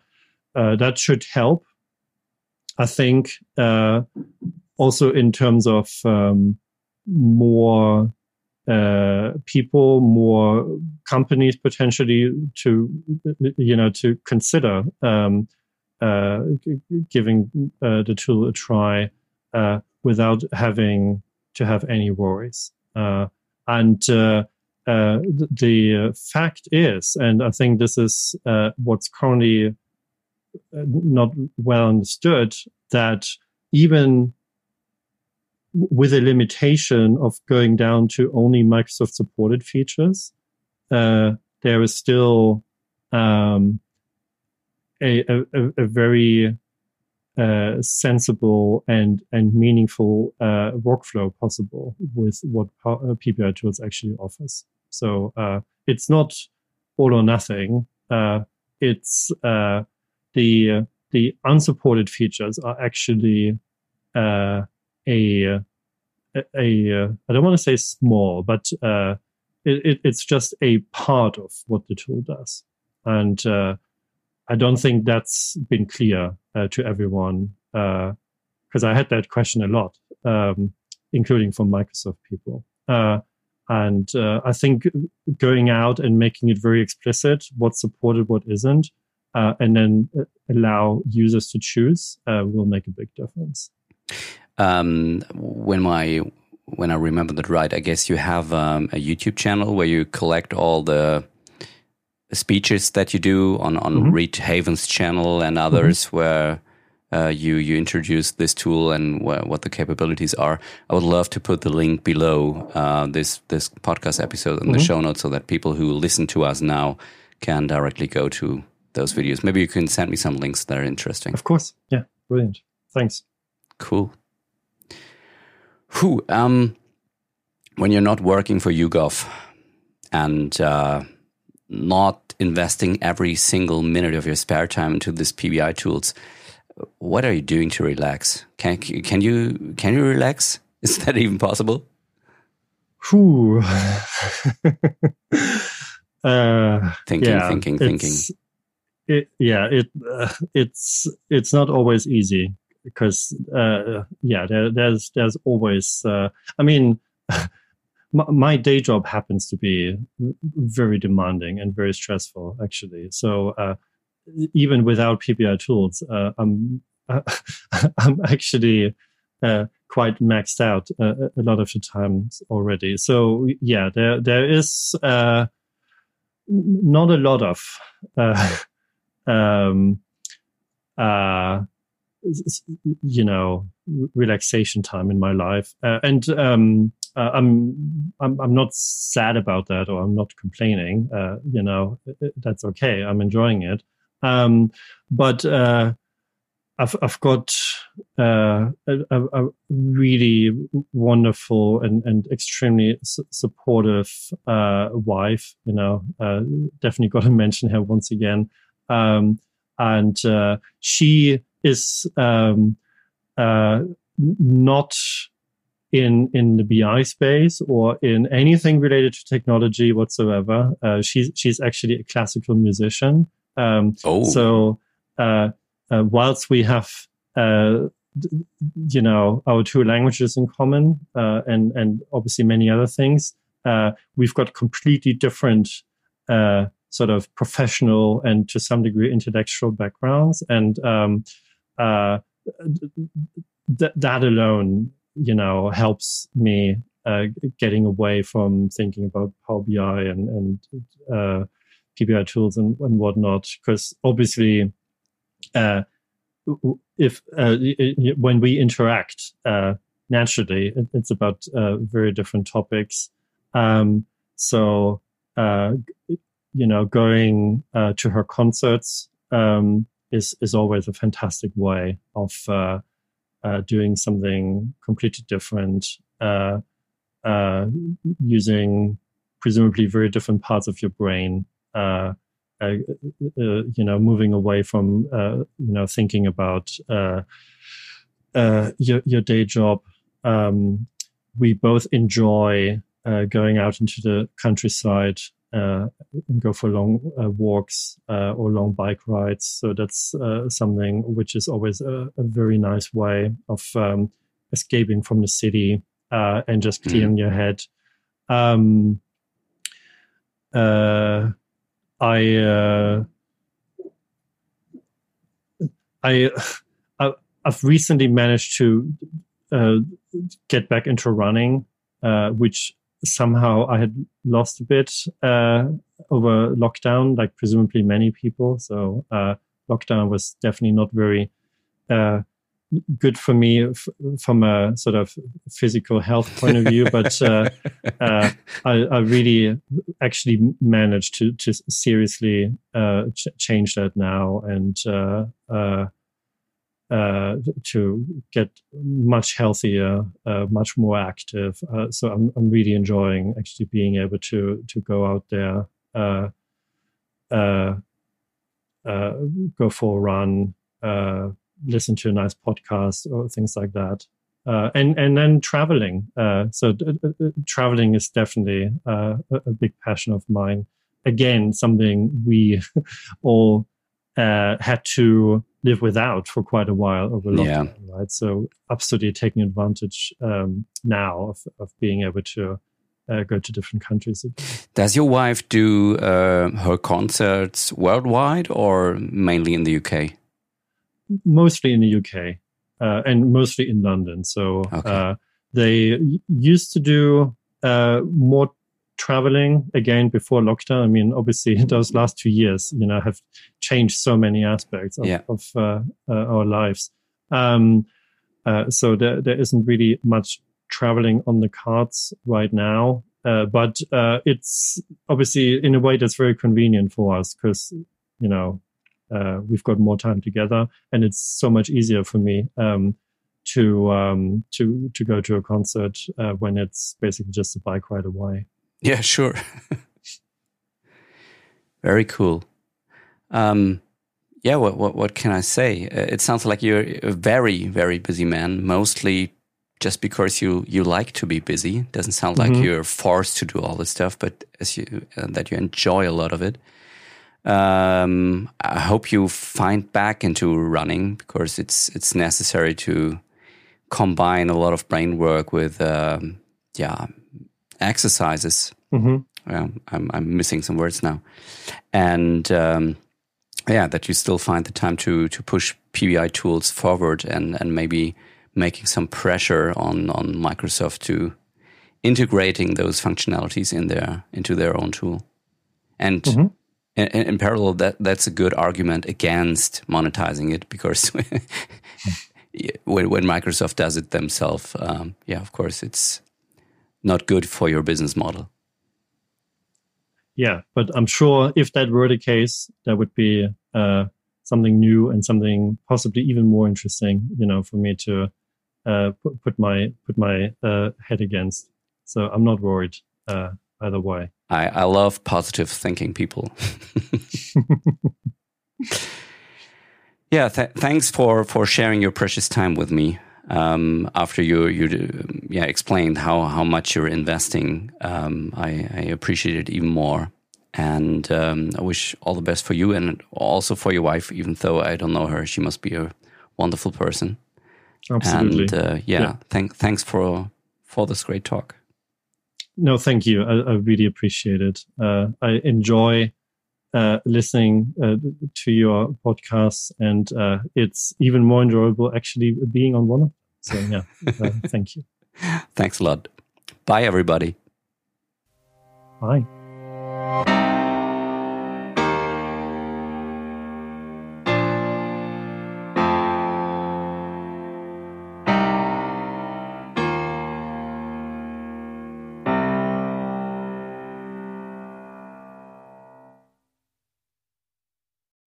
that should help. I think uh, also in terms of um, more uh, people, more companies potentially to you know to consider um, uh, giving uh, the tool a try uh, without having to have any worries. And uh, uh, the uh, fact is, and I think this is what's currently not well understood that even with a limitation of going down to only Microsoft supported features, uh, there is still um, a, a, a, very uh, sensible and and meaningful uh, workflow possible with what uh, PBI Tools actually offers. So uh, it's not all or nothing. Uh, it's the the unsupported features are actually uh, a, a, a I don't want to say small, but uh, it, it's just a part of what the tool does, and uh, I don't think that's been clear uh, to everyone because uh, I had that question a lot, um, including from Microsoft people. Uh, and I think going out and making it very explicit what's supported, what isn't, uh, and then uh, allow users to choose uh, will make a big difference. Um, when my when I remember that right, I guess you have um, a YouTube channel where you collect all the speeches that you do on on mm -hmm. Reid Havens' channel and others, mm -hmm. where uh, you you introduce this tool and wh what the capabilities are. I would love to put the link below uh, this this podcast episode in mm -hmm. the mm-hmm. show notes so that people who listen to us now can directly go to those videos. Maybe you can send me some links that are interesting. Of course. Yeah. Brilliant. Thanks. Cool. Who um when you're not working for YouGov and uh, not investing every single minute of your spare time into these PBI tools, what are you doing to relax? Can can you can you relax? Is that even possible? Whew. uh, thinking, yeah, thinking, thinking it, yeah, it uh, it's it's not always easy because uh, yeah, there, there's there's always. Uh, I mean, my, day job happens to be very demanding and very stressful, actually. So uh, even without PBI tools, uh, I'm I'm actually uh, quite maxed out a lot of the times already. So yeah, there there is not a lot of um, uh, you know, relaxation time in my life. Uh, and um, uh, I'm, I'm I'm not sad about that, or I'm not complaining. Uh, you know, that's okay. I'm enjoying it. Um, but uh, I've I've got uh, a, a, really wonderful and and extremely su- supportive uh, wife. You know, definitely got to mention her once again. Um, and uh, she is um, uh, not in in the BI space or in anything related to technology whatsoever. Uh, she's she's actually a classical musician. Um, oh. So uh, uh, whilst we have uh, you know our two languages in common and and obviously many other things, we've got completely different sort of professional and to some degree intellectual backgrounds, and um, uh, th- that alone, you know, helps me uh, getting away from thinking about Power BI and and uh, PBI tools and, and whatnot. Because obviously, uh, if uh, when we interact uh, naturally, it's about uh, very different topics. Um, so you know, going to her concerts um, is is always a fantastic way of doing something completely different uh, using presumably very different parts of your brain. Uh, uh, uh you know, moving away from uh, you know thinking about uh, your your day job. Um, we both enjoy going out into the countryside and go for long walks or long bike rides. So that's something which is always a, a very nice way of um, escaping from the city uh, and just clearing mm. your head. Um, uh, I, uh, I, I've recently managed to uh, get back into running, uh, which somehow I had lost a bit uh, over lockdown, like presumably many people. So lockdown was definitely not very good for me f- from a sort of physical health point of view, but uh, uh, I, I, really actually managed to to seriously uh, ch- change that now and uh, uh, uh, to get much healthier, uh, much more active. so I'm I'm really enjoying actually being able to to go out there. go for a run, listen to a nice podcast or things like that. Uh, and and then traveling. Uh, so uh, uh, traveling is definitely uh, a, big passion of mine. Again, something we all uh, had to live without for quite a while over lockdown, yeah. right? So absolutely taking advantage um, now of, of being able to go to different countries. Again. Does your wife do her concerts worldwide or mainly in the UK? mostly in the UK uh, and mostly in London. So okay. uh, they used to do uh, more traveling again before lockdown. I mean, obviously, those last two years, you know, have changed so many aspects of, yeah. of uh, uh, our lives. Um, uh, so there, there isn't really much traveling on the cards right now. but it's obviously in a way that's very convenient for us because you know uh, we've got more time together, and it's so much easier for me um, to um, to to go to a concert uh, when it's basically just a bike ride away. Yeah, sure. Very cool. Um, yeah, what, what what can I say? Uh, it sounds like you're a very very busy man, mostly just because you you like to be busy. Doesn't sound like mm -hmm. you're forced to do all this stuff, but as you uh, that you enjoy a lot of it. Um, I hope you find back into running because it's it's necessary to combine a lot of brain work with um, yeah exercises. Mm-hmm. I'm I'm missing some words now, and um, yeah, that you still find the time to to push PBI tools forward and and maybe making some pressure on on Microsoft to integrating those functionalities in their into their own tool and. Mm-hmm in, in, parallel, that that's a good argument against monetizing it because when, when Microsoft does it themselves, um, yeah, of course, it's not good for your business model. Yeah, but I'm sure if that were the case, that would be uh, something new and something possibly even more interesting, you know, for me to uh, put, put, my put my uh, head against. So I'm not worried uh, either way. I, I love positive thinking people. yeah, th thanks for for sharing your precious time with me. Um, after you you yeah explained how how much you're investing, um, I, I, appreciate it even more. And um, I wish all the best for you and also for your wife. Even though I don't know her, she must be a wonderful person. Absolutely. And uh, yeah, yeah. Thank, thanks for for this great talk no, thank you. I, I really appreciate it. Uh, I enjoy uh, listening uh, to your podcasts, and uh, it's even more enjoyable actually being on one of them. So, yeah, uh, thank you. Thanks a lot. Bye, everybody. Bye.